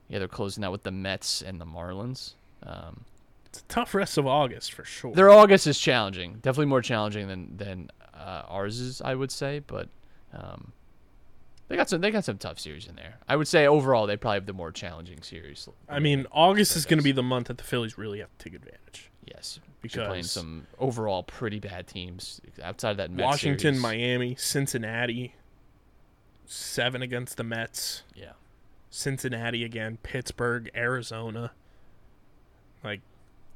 Yeah, they're closing out with the Mets and the Marlins. Um, It's a tough rest of August for sure. their August is challenging, definitely more challenging than than uh, ours is, I would say. But um, they got some they got some tough series in there. I would say overall they probably have the more challenging series. I mean, August is going to be the month that the Phillies really have to take advantage. yes, because you're playing some overall pretty bad teams outside of that. Mets Washington, series. Miami, Cincinnati, seven against the Mets. yeah, Cincinnati again, Pittsburgh, Arizona. Like,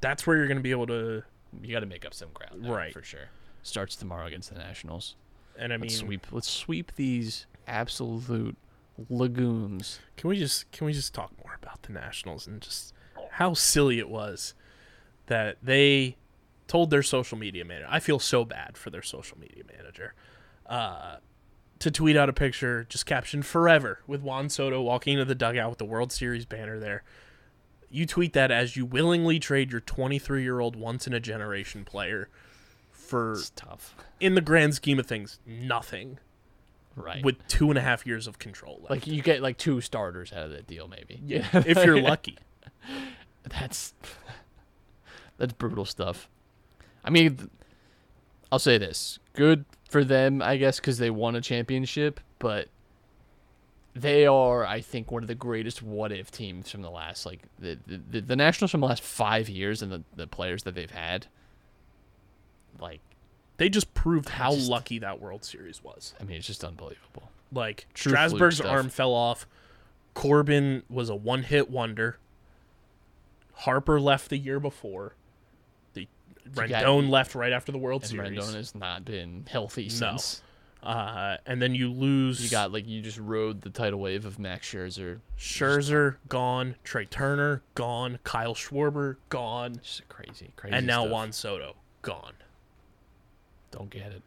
that's where you're going to be able to. you got to make up some ground, there, Right. for sure. Starts tomorrow against the Nationals. And I mean, Let's sweep. Let's sweep these absolute lagoons. can we just can we just talk more about the Nationals and just how silly it was that they told their social media manager. I feel so bad for their social media manager. Uh, to tweet out a picture just captioned forever with Juan Soto walking into the dugout with the World Series banner there. You tweet that as you willingly trade your 23 year old once in a generation player for, It's tough, in the grand scheme of things, nothing right? with two and a half years of control left. like you get like two starters out of that deal, maybe. yeah, if you're lucky. That's that's brutal stuff. I mean, I'll say this: good for them, I guess, because they won a championship. But they are, I think, one of the greatest what-if teams from the last, like the the, the, Nationals from the last five years, and the the players that they've had. Like, They just proved how just- lucky that World Series was. I mean, it's just unbelievable. Like True Strasburg's arm fell off. Corbin was a one-hit wonder. Harper left the year before. The got- Rendon left right after the World And Series. Rendon has not been healthy No. since. Uh, and then you lose You got like you just rode the tidal wave of Max Scherzer. Scherzer gone, Trea Turner gone, Kyle Schwarber gone, Just crazy, crazy. and now stuff. Juan Soto gone. Don't get it.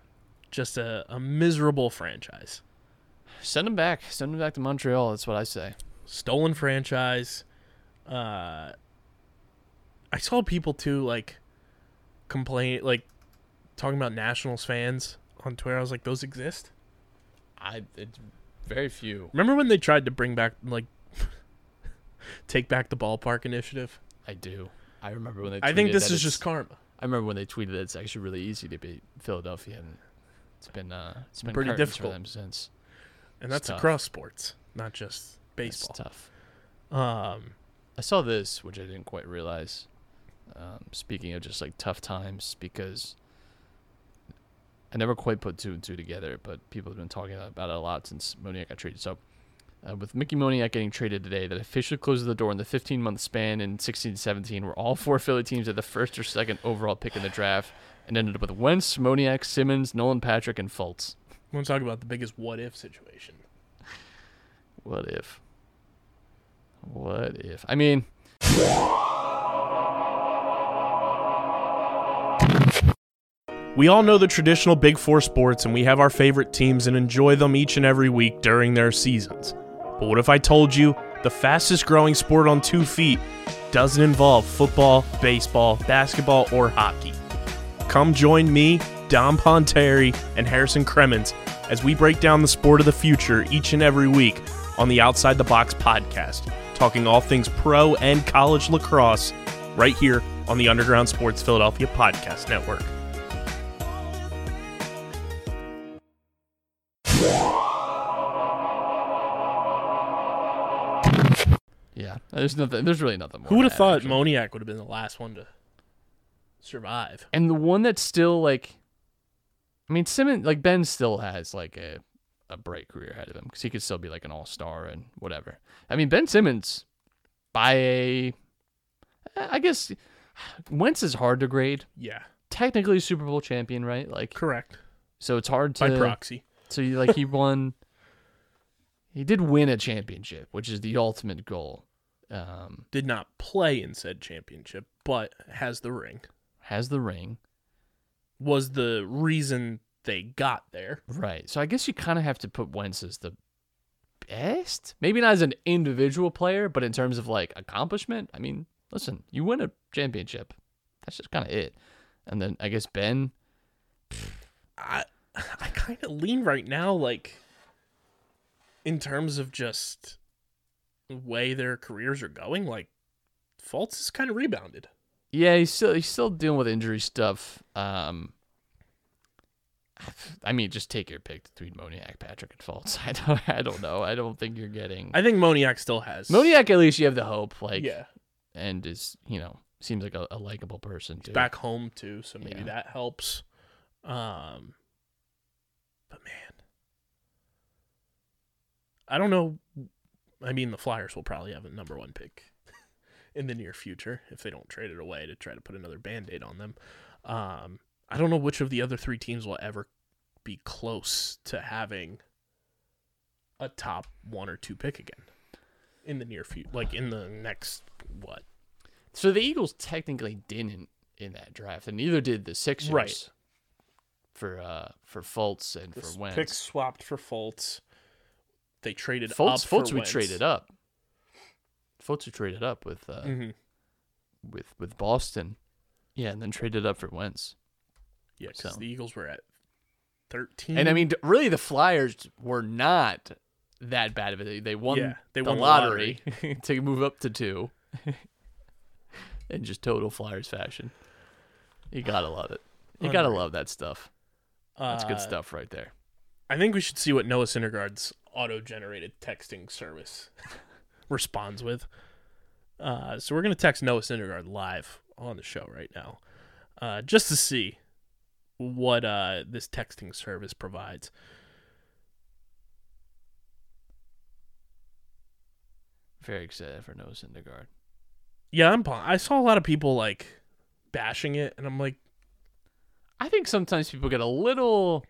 Just a, a miserable franchise. Send him back. Send him back to Montreal. That's what I say. stolen franchise. Uh, I saw people too like complain, like talking about Nationals fans on Twitter. I was like, those exist. I it's very few. Remember when they tried to bring back like take back the ballpark initiative? I do. I remember when they. I think this is just karma. I remember when they tweeted that it's actually really easy to beat Philadelphia, and it's been uh, it's been Pretty difficult. for them since. and that's across sports, not just It's baseball. tough. Um, I saw this, which I didn't quite realize. Um, speaking of just like tough times, because I never quite put two and two together, but people have been talking about it a lot since Moniak got traded. So, uh, with Mickey Moniak getting traded today, that officially closes the door in the 15 month span in 16 17, where all four Philly teams had the first or second overall pick in the draft and ended up with Wentz, Moniak, Simmons, Nolan Patrick, and Fultz. I want to talk about the biggest what if situation. What if? What if? I mean, We all know the traditional Big Four sports, and we have our favorite teams and enjoy them each and every week during their seasons. But what if I told you the fastest growing sport on two feet doesn't involve football, baseball, basketball, or hockey? Come join me, Dom Ponteri, and Harrison Cremens as we break down the sport of the future each and every week on the Outside the Box podcast, talking all things pro and college lacrosse right here on the Underground Sports Philadelphia Podcast Network. There's nothing. There's really nothing more. Who would have thought actually. Moniak would have been the last one to survive? And the one that's still like, I mean, Simmons, like Ben, still has like a a bright career ahead of him because he could still be like an all star and whatever. I mean, Ben Simmons, by a, I guess, Wentz is hard to grade. Yeah, Technically, Super Bowl champion, right? Like, correct. so it's hard to By proxy. So you like he won. He did win a championship, which is the ultimate goal. Um, Did not play in said championship, but has the ring. has the ring, Was the reason they got there. right? So I guess you kind of have to put Wentz as the best. Maybe not as an individual player, but in terms of like accomplishment. I mean, listen, you win a championship. That's just kind of it. And then I guess Ben. I I kind of lean right now like in terms of just way their careers are going. Like Fultz is kind of rebounded. Yeah, he's still he's still dealing with injury stuff. Um, I mean, just take your pick between Moniak, Patrick, and Fultz. I don't, I don't know. I don't think you're getting I think Moniak still has Moniak. At least you have the hope, like, yeah, and is you know seems like a, a likable person too. back home too, so maybe Yeah. that helps. Um, but man, I don't know. I mean, the Flyers will probably have a number one pick in the near future if they don't trade it away to try to put another band aid on them. Um, I don't know which of the other three teams will ever be close to having a top one or two pick again in the near future, like in the next what So the Eagles technically didn't in that draft, and neither did the Sixers. Right. For uh for Fultz and This for Wentz. pick swapped for Fultz. They traded Fultz, up for Fultz we Wentz. traded up. Fultz we traded up with uh Mhm. with with Boston. Yeah, and then traded up for Wentz. Yeah, because So. the Eagles were at thirteen. And I mean, really, the Flyers were not that bad of it. They, they won Yeah, they the won the lottery, to move up to two in just total Flyers fashion. You gotta love it. You gotta love that stuff. That's good Uh, stuff right there. I think we should see what Noah Syndergaard's auto-generated texting service responds with. Uh, so we're gonna text Noah Syndergaard live on the show right now, uh, just to see what uh, this texting service provides. Very excited for Noah Syndergaard. Yeah, I'm. I saw a lot of people like bashing it, and I'm like, I think sometimes people get a little.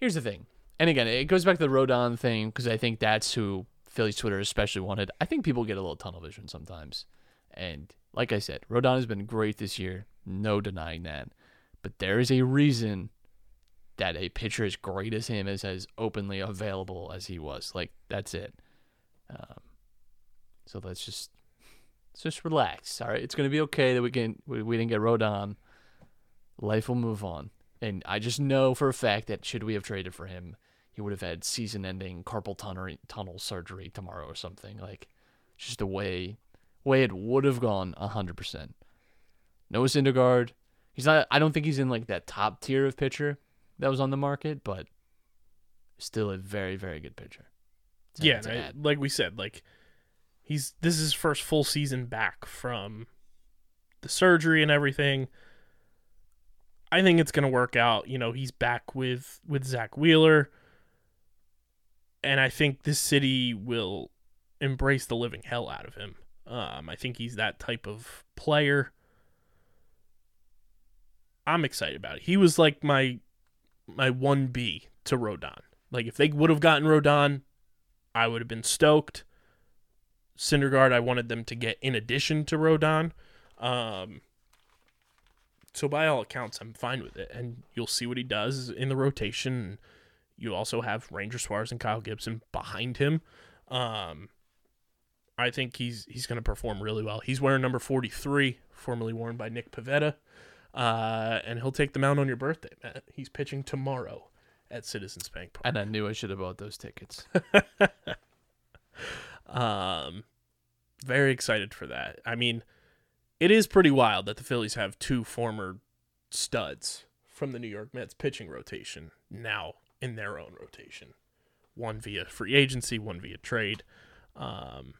Here's the thing, and again, it goes back to the Rodon thing because I think that's who Philly's Twitter especially wanted. I think people get a little tunnel vision sometimes, and like I said, Rodon has been great this year, no denying that. But there is a reason that a pitcher as great as him is as openly available as he was. Like that's it. Um, so let's just let's just relax. All right, it's gonna be okay that we can we, we didn't get Rodon life will move on. And I just know for a fact that should we have traded for him, he would have had season-ending carpal tunnel tunnel surgery tomorrow or something. Like, just the way way it would have gone hundred percent. Noah Syndergaard, he's not. I don't think he's in like that top tier of pitcher that was on the market, but still a very very good pitcher. yeah, to and I- like we said, like he's this is his first full season back from the surgery and everything. I think it's gonna work out. You know, he's back with with Zack Wheeler, and I think this city will embrace the living hell out of him. Um, I think he's that type of player. I'm excited about it. He was like my my one B to Rodon. Like if they would have gotten Rodon, I would have been stoked. Syndergaard, I wanted them to get in addition to Rodon. Um, so by all accounts, I'm fine with it, and you'll see what he does in the rotation. You also have Ranger Suarez and Kyle Gibson behind him. Um, I think he's he's going to perform really well. He's wearing number 43, formerly worn by Nick Pivetta, uh, and he'll take the mound on your birthday, Matt. He's pitching tomorrow at Citizens Bank Park. and I knew I should have bought those tickets. Um, very excited for that. I mean, it is pretty wild that the Phillies have two former studs from the New York Mets pitching rotation now in their own rotation. One via free agency, one via trade. Um,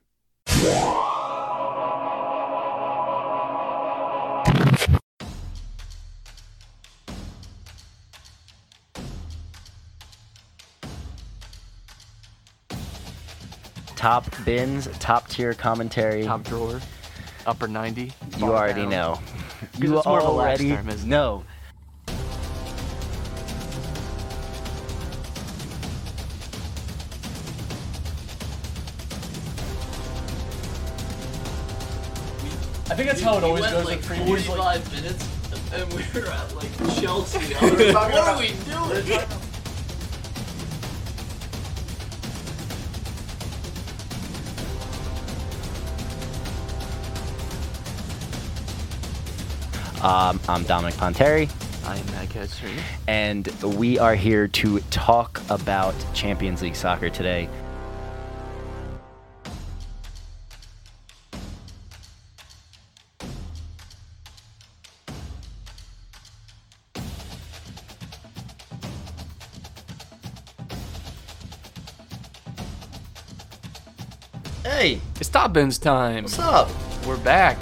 Top bins, top tier commentary. Top drawer, upper ninety. you already down. know. You it's more of a already term, isn't know. I think that's how it always went goes. like with previews, like- 45 minutes, and we were at like Chelsea. I was like, what are we doing? Um, I'm Dominic Ponteri, I am Matt Kestry. and we are here to talk about Champions League soccer today. Hey, It's top bins time. what's up? We're back.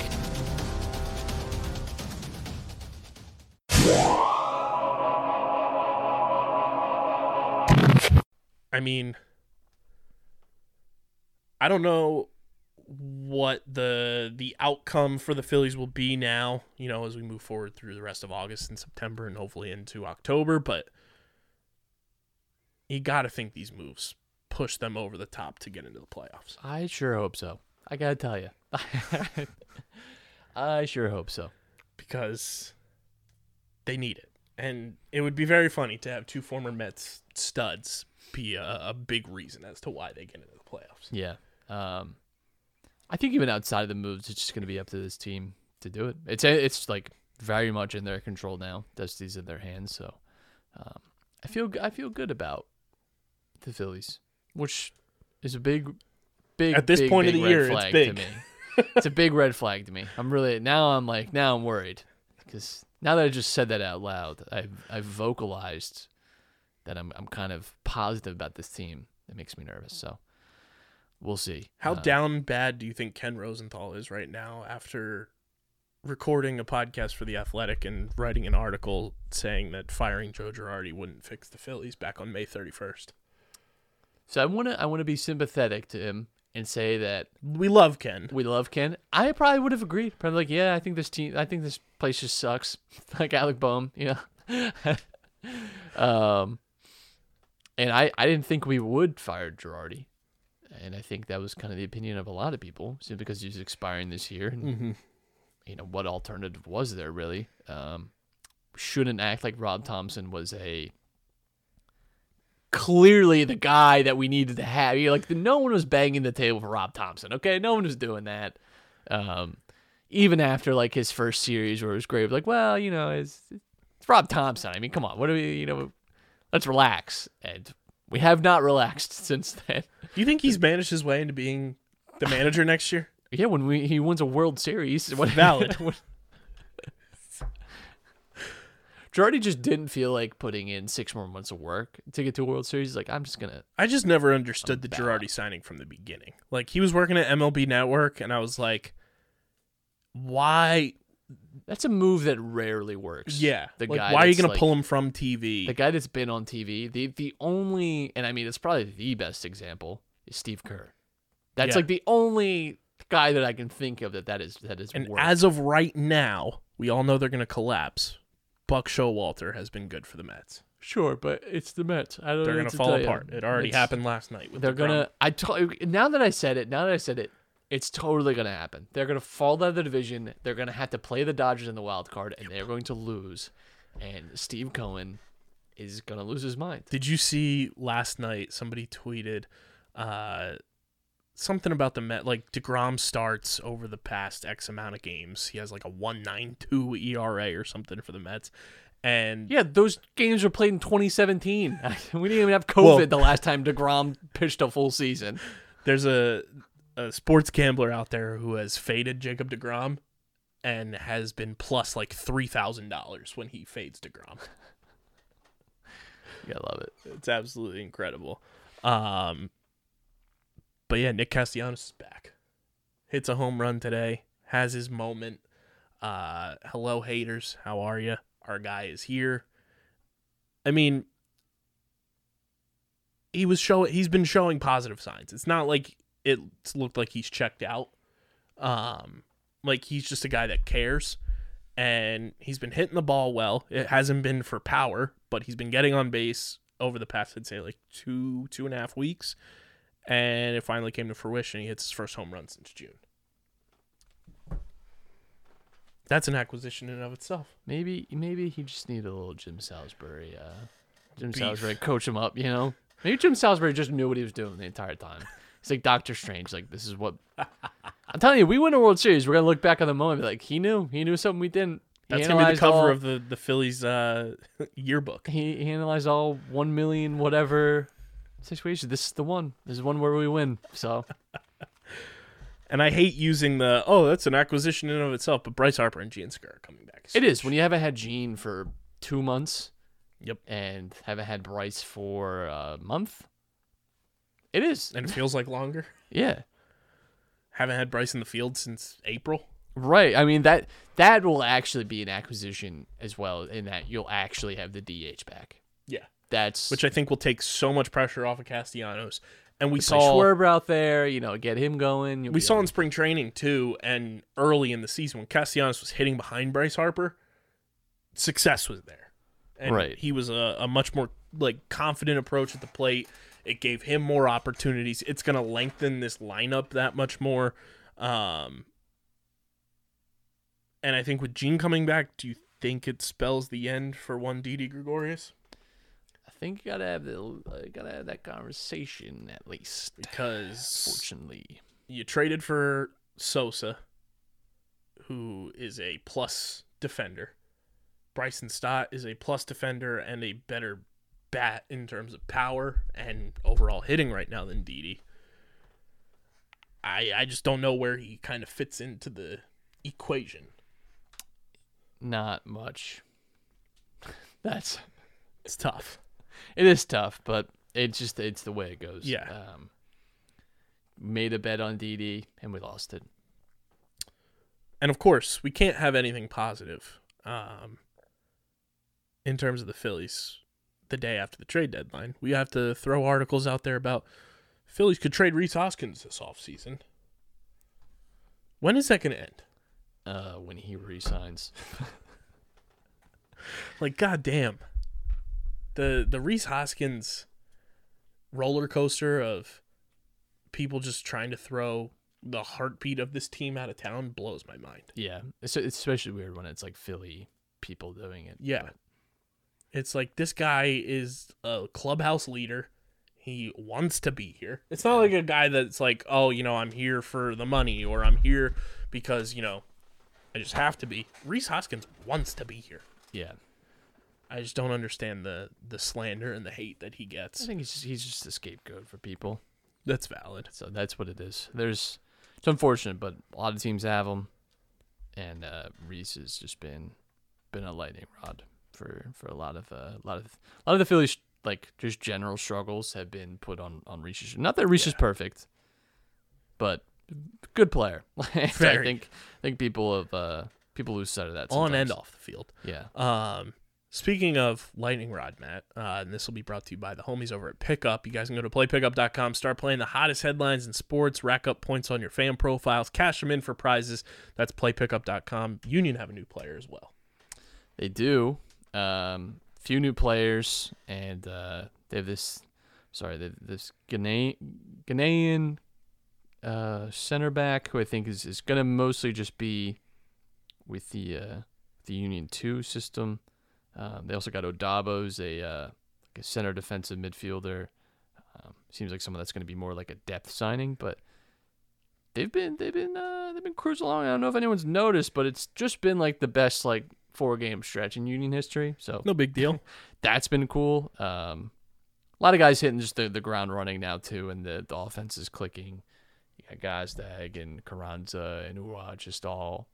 I mean, I don't know what the the outcome for the Phillies will be now, you know, as we move forward through the rest of August and September and hopefully into October, but you got to think these moves push them over the top to get into the playoffs. I sure hope so. I gotta tell you, I sure hope so. because they need it. And it would be very funny to have two former Mets studs be a, a big reason as to why they get into the playoffs. Yeah. Um, I think even outside of the moves, it's just going to be up to this team to do it. It's it's like very much in their control now. Destiny's in their hands, so um, I feel I feel good about the Phillies, which is a big, big At this big, point of the year, it's big. To me. it's a big red flag to me. I'm really now. I'm like now I'm worried because now that I just said that out loud, I've I've vocalized that I'm I'm kind of positive about this team. It makes me nervous. So we'll see. How Uh, down bad do you think Ken Rosenthal is right now after recording a podcast for The Athletic and writing an article saying that firing Joe Girardi wouldn't fix the Phillies back on May 31st? So I want to I want to be sympathetic to him and say that We love Ken. we love Ken. I probably would have agreed. Probably like, yeah, I think this team, I think this place just sucks. like Alec Bohm, you know. um, and I I didn't think we would fire Girardi, and I think that was kind of the opinion of a lot of people, simply because he's expiring this year. And, Mm-hmm. You know what alternative was there really? Um, shouldn't act like Rob Thomson was a clearly the guy that we needed to have. You're like no one was banging the table for Rob Thomson. Okay, no one was doing that. Um, even after like his first series where it was great, like well, you know, it's, it's Rob Thomson. I mean, come on, what do we, you know, let's relax. And we have not relaxed since then. Do you think he's managed his way into being the manager next year? Yeah, when we he wins a World Series, what, Valid. when- Girardi just didn't feel like putting in six more months of work to get to a World Series. He's like, I'm just gonna. I just never understood the bad. Girardi signing from the beginning. Like he was working at MLB Network, and I was like, why? That's a move that rarely works. Yeah, the like, guy. why are you that's, gonna like- pull him from TV? The guy that's been on TV. The the only, and I mean, it's probably the best example is Steve Kerr. That's Yeah. like the only guy that I can think of that that is that is. and worked. as of right now, we all know they're gonna collapse. Buck Showalter has been good for the Mets. sure, but it's the Mets. I don't They're know gonna what to fall tell you. apart. It already It's- happened last night. With They're DeGrom. gonna. I to, now that I said it. Now that I said it, it's totally gonna happen. They're gonna fall out of the division. They're gonna have to play the Dodgers in the wild card, and they're going to lose. And Steve Cohen is gonna lose his mind. Did you see last night? Somebody tweeted uh, something about the Met. Like Degrom starts over the past X amount of games. He has like a one nine two ERA or something for the Mets, and Yeah, those games were played in 2017. we didn't even have COVID Well- the last time Degrom pitched a full season. there's a a sports gambler out there who has faded Jacob Degrom and has been plus like three thousand dollars when he fades Degrom. Yeah, I love it. It's absolutely incredible. Um, but yeah, Nick Castellanos is back. Hits a home run today. Has his moment. Uh, hello haters, how are you? Our guy is here. I mean, he was showing. He's been showing positive signs. It's not like it's looked like he's checked out. Um, like he's just a guy that cares, and he's been hitting the ball well. It hasn't been for power, but he's been getting on base over the past, I'd say, like two two and a half weeks, and it finally came to fruition. He hits his first home run since June. That's an acquisition in and of itself. Maybe maybe he just needed a little Jim Salisbury. Uh, Jim Beef. Salisbury coach him up. You know, maybe Jim Salisbury just knew what he was doing the entire time. He's like Doctor Strange. Like this is what I'm telling you. We win a World Series. We're gonna look back on the moment. and be Like he knew. He knew something we didn't. He That's gonna be the cover all- of the the Phillies uh, yearbook. He, he analyzed all one million whatever situations. This is the one. This is one where we win. So And I hate using the oh that's an acquisition in and of itself, but Bryce Harper and Giancarlo are coming back. it is when you haven't had Gene for two months. Yep. And haven't had Bryce for a month. It is. and it feels like longer. Yeah. Haven't had Bryce in the field since April. Right. I mean that that will actually be an acquisition as well, in that you'll actually have the DH back. Yeah, That's which I think will take so much pressure off of Castellanos. And we saw Schwarber out there. You know, get him going. You'll we saw in spring training too, and early in the season when Castellanos was hitting behind Bryce Harper, success was there. And Right. He was a, a much more like confident approach at the plate. It gave him more opportunities. It's going to lengthen this lineup that much more. Um, and I think with Gene coming back, do you think it spells the end for one Didi Gregorius? I think you gotta have the uh, gotta have that conversation at least. Because Fortunately, you traded for Sosa, who is a plus defender. Bryson Stott is a plus defender and a better bat in terms of power and overall hitting right now than Didi. I I just don't know where he kind of fits into the equation. not much. That's It's tough. it is tough, but it's just it's the way it goes. Yeah. Um, made a bet on Didi and we lost it. And of course, we can't have anything positive um, in terms of the Phillies the day after the trade deadline. We have to throw articles out there about Phillies could trade Rhys Hoskins this offseason. When is that going to end? Uh, when he resigns, Like, goddamn. The the Rhys Hoskins roller coaster of people just trying to throw the heartbeat of this team out of town blows my mind. yeah, it's, it's especially weird when it's like Philly people doing it. Yeah. but It's like this guy is a clubhouse leader. He wants to be here. It's not like a guy that's like, oh, you know, I'm here for the money or I'm here because, you know, I just have to be. Rhys Hoskins wants to be here. yeah. I just don't understand the the slander and the hate that he gets. I think he's just, he's just a scapegoat for people. That's valid. So that's what it is. There's it's unfortunate, but a lot of teams have him, and uh, Rhys has just been been a lightning rod for for a lot of uh, a lot of a lot of the Phillies like just general struggles have been put on on Rhys. Not that Rhys is perfect, but good player. I think I think people have uh, people lose sight of that on and off the field. Yeah. Um, speaking of lightning rod, Matt, uh, and this will be brought to you by the homies over at Pickup. You guys can go to playpickup.com, start playing the hottest headlines in sports, rack up points on your fan profiles, cash them in for prizes. That's playpickup.com. Union have a new player as well. They do. Um, few new players, and uh, they have this. Sorry, they this Ghanaian, Ghanaian uh, center back who I think is, is gonna mostly just be with the uh, the Union Two system. Um, they also got Odabo, who's a uh, like a center defensive midfielder. Um, seems like someone that's going to be more like a depth signing, but they've been they've been uh, they've been cruising along. I don't know if anyone's noticed, but it's just been like the best like four game stretch in Union history. So No big deal. that's been cool. Um, a lot of guys hitting just the, the ground running now too, and the, the offense is clicking. You got Gazdag and Carranza and Uhre just all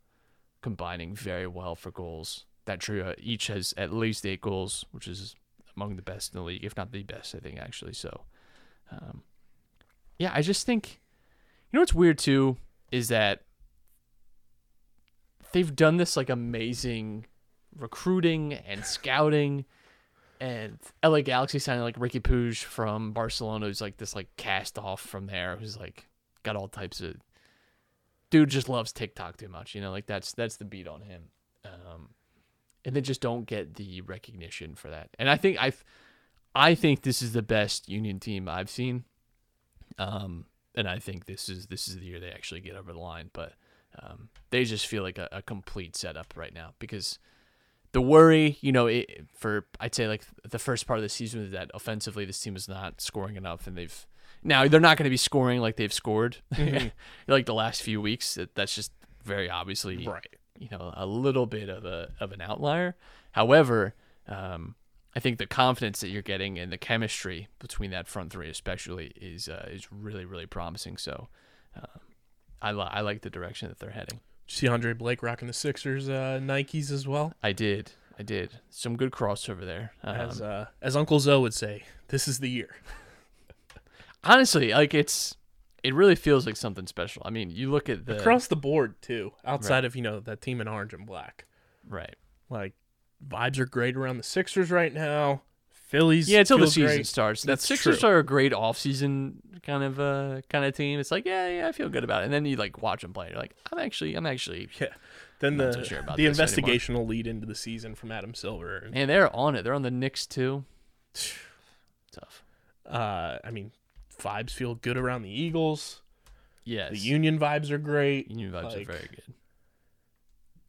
combining very well for goals. That trio each has at least eight goals, which is among the best in the league, if not the best, I think actually. So, um, yeah, I just think you know what's weird too is that they've done this like amazing recruiting and scouting and LA Galaxy signing like Riqui Puig from Barcelona who's like this like cast off from there who's like got all types of dude just loves TikTok too much, you know, like that's that's the beat on him. Um and they just don't get the recognition for that. And I think I've I think this is the best Union team I've seen. Um and I think this is this is the year they actually get over the line, but um, they just feel like a, a complete setup right now because the worry, you know, it, for I'd say like the first part of the season is that offensively this team is not scoring enough, and they've now they're not going to be scoring like they've scored like the last few weeks. That's just very obviously Right. You know, a little bit of a of an outlier. However, um, I think the confidence that you're getting and the chemistry between that front three, especially, is uh, is really really promising. So. Um, I, li- I like the direction that they're heading. Did you see Andre Blake rocking the Sixers uh, Nikes as well? I did. I did. Some good crossover there. Um, As uh, as Uncle Zoe would say, this is the year. honestly, like it's it really feels like something special. I mean, you look at the Across the board too, outside of, you know, that team in orange and black. right. Like vibes are great around the Sixers right now. Phillies Yeah, until the season great. starts. The That's Sixers true. are a great off-season kind of uh kind of team. It's like, yeah, yeah, I feel good about it. And then you like watch them play. You're like, I'm actually, I'm actually, Yeah. Then the so sure the investigation will lead into the season from Adam Silver. And, they're on it. They're on the Knicks too. Tough. uh, I mean, vibes feel good around the Eagles. Yes. The Union vibes are great. Union vibes like- are very good.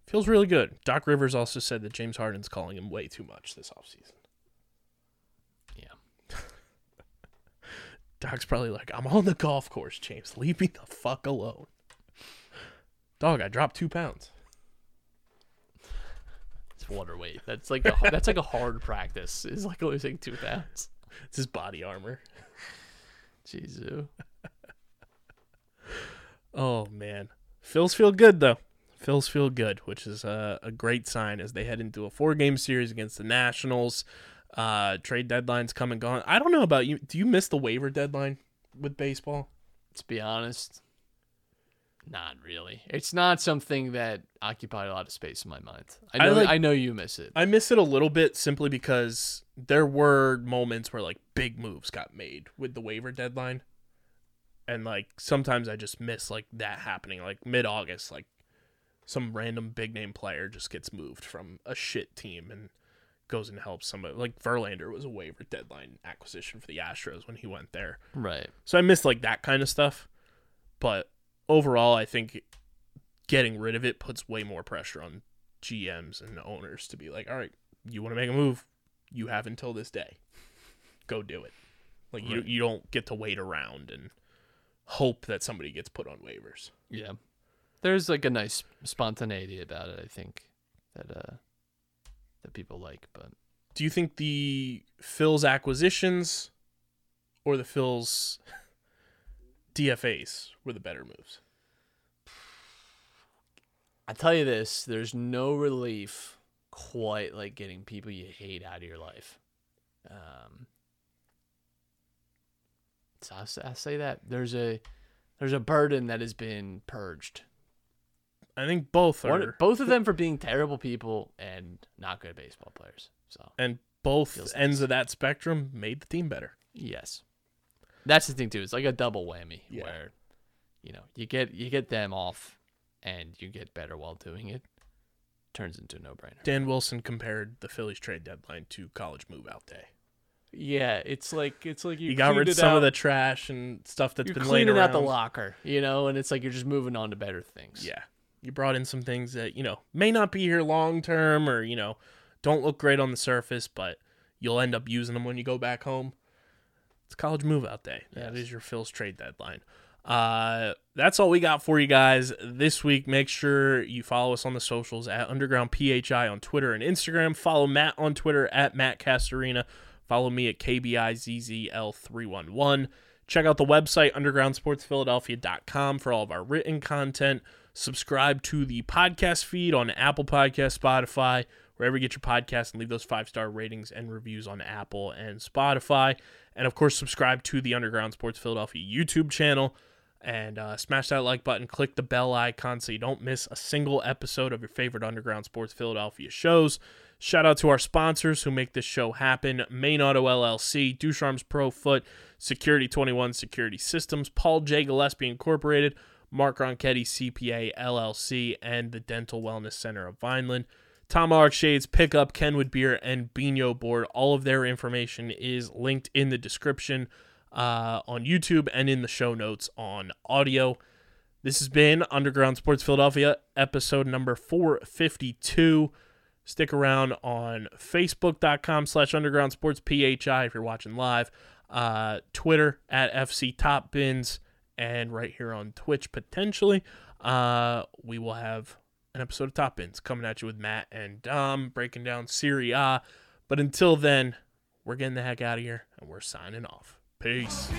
Feels really good. Doc Rivers also said that James Harden's calling him way too much this offseason. Yeah. Doc's probably like, I'm on the golf course, James. Leave me the fuck alone. Dog, I dropped two pounds. It's water weight. That's like a, that's like a hard practice. It's like losing two pounds. It's his body armor. Jesus. Oh man, Phil's feel good though. Phil's feel good, which is a, a great sign as they head into a four-game series against the Nationals. Uh, trade deadline's come and gone. I don't know about you. Do you miss the waiver deadline with baseball? To be honest, not really. It's not something that occupied a lot of space in my mind. I I know. I, like- know you miss it. I miss it a little bit simply because there were moments where like big moves got made with the waiver deadline. And like sometimes I just miss like that happening like mid-August like some random big name player just gets moved from a shit team and goes and helps somebody. Like Verlander was a waiver deadline acquisition for the Astros when he went there. right. So I miss like that kind of stuff. But overall, I think getting rid of it puts way more pressure on GMs and owners to be like, all right, you want to make a move, you have until this day. Go do it. Like you you don't get to wait around and hope that somebody gets put on waivers. Yeah. There's like a nice spontaneity about it. I think that uh that people like, but Do you think the Phil's acquisitions or the Phil's DFAs were the better moves? I tell you this: there's no relief quite like getting people you hate out of your life. Um, so I say, I say that there's a there's a burden that has been purged. I think both are, One, both of them for being terrible people and not good baseball players. So and both Feels ends nice. of that spectrum made the team better. yes, that's the thing too. It's like a double whammy Yeah. where you know you get you get them off and you get better while doing it. Turns into a no brainer. Dan Wilson compared the Phillies trade deadline to college move out day. Yeah, it's like it's like you, You got rid of some out- of the trash and stuff that's you're been laying cleaning out the locker, you know, and it's like you're just moving on to better things. Yeah. You brought in some things that, you know, may not be here long term or, you know, don't look great on the surface, but you'll end up using them when you go back home. It's college move out day. That Yes. is your Phils trade deadline. Uh, that's all we got for you guys this week. Make sure you follow us on the socials at Underground PHI on Twitter and Instagram. Follow Matt on Twitter at Matt Castorina. Follow me at KBIZZL311. Check out the website, undergroundsportsphiladelphia.com, for all of our written content. Subscribe to the podcast feed on Apple Podcast, Spotify, wherever you get your podcast, and leave those five star ratings and reviews on Apple and Spotify. And of course, subscribe to the Underground Sports Philadelphia YouTube channel and uh, smash that like button. Click the bell icon so you don't miss a single episode of your favorite Underground Sports Philadelphia shows. Shout out to our sponsors who make this show happen Main Auto LLC, Ducharme's Pro Foot, Security 21 Security Systems, Paul J. Gillespie Incorporated, Mark Ronchetti CPA LLC, and the Dental Wellness Center of Vineland. Tom Lark Shades, Pickup, Kenwood Beer, and Bino Board. All of their information is linked in the description uh, on YouTube and in the show notes on audio. This has been Underground Sports Philadelphia, episode number 452. Stick around on Facebook.com slash Underground Sports PHI if you're watching live, uh, Twitter at FC Top Bins, and right here on Twitch potentially. Uh, we will have an episode of Top Bins coming at you with Matt and Dom breaking down Serie A. But until then, we're getting the heck out of here and we're signing off. Peace.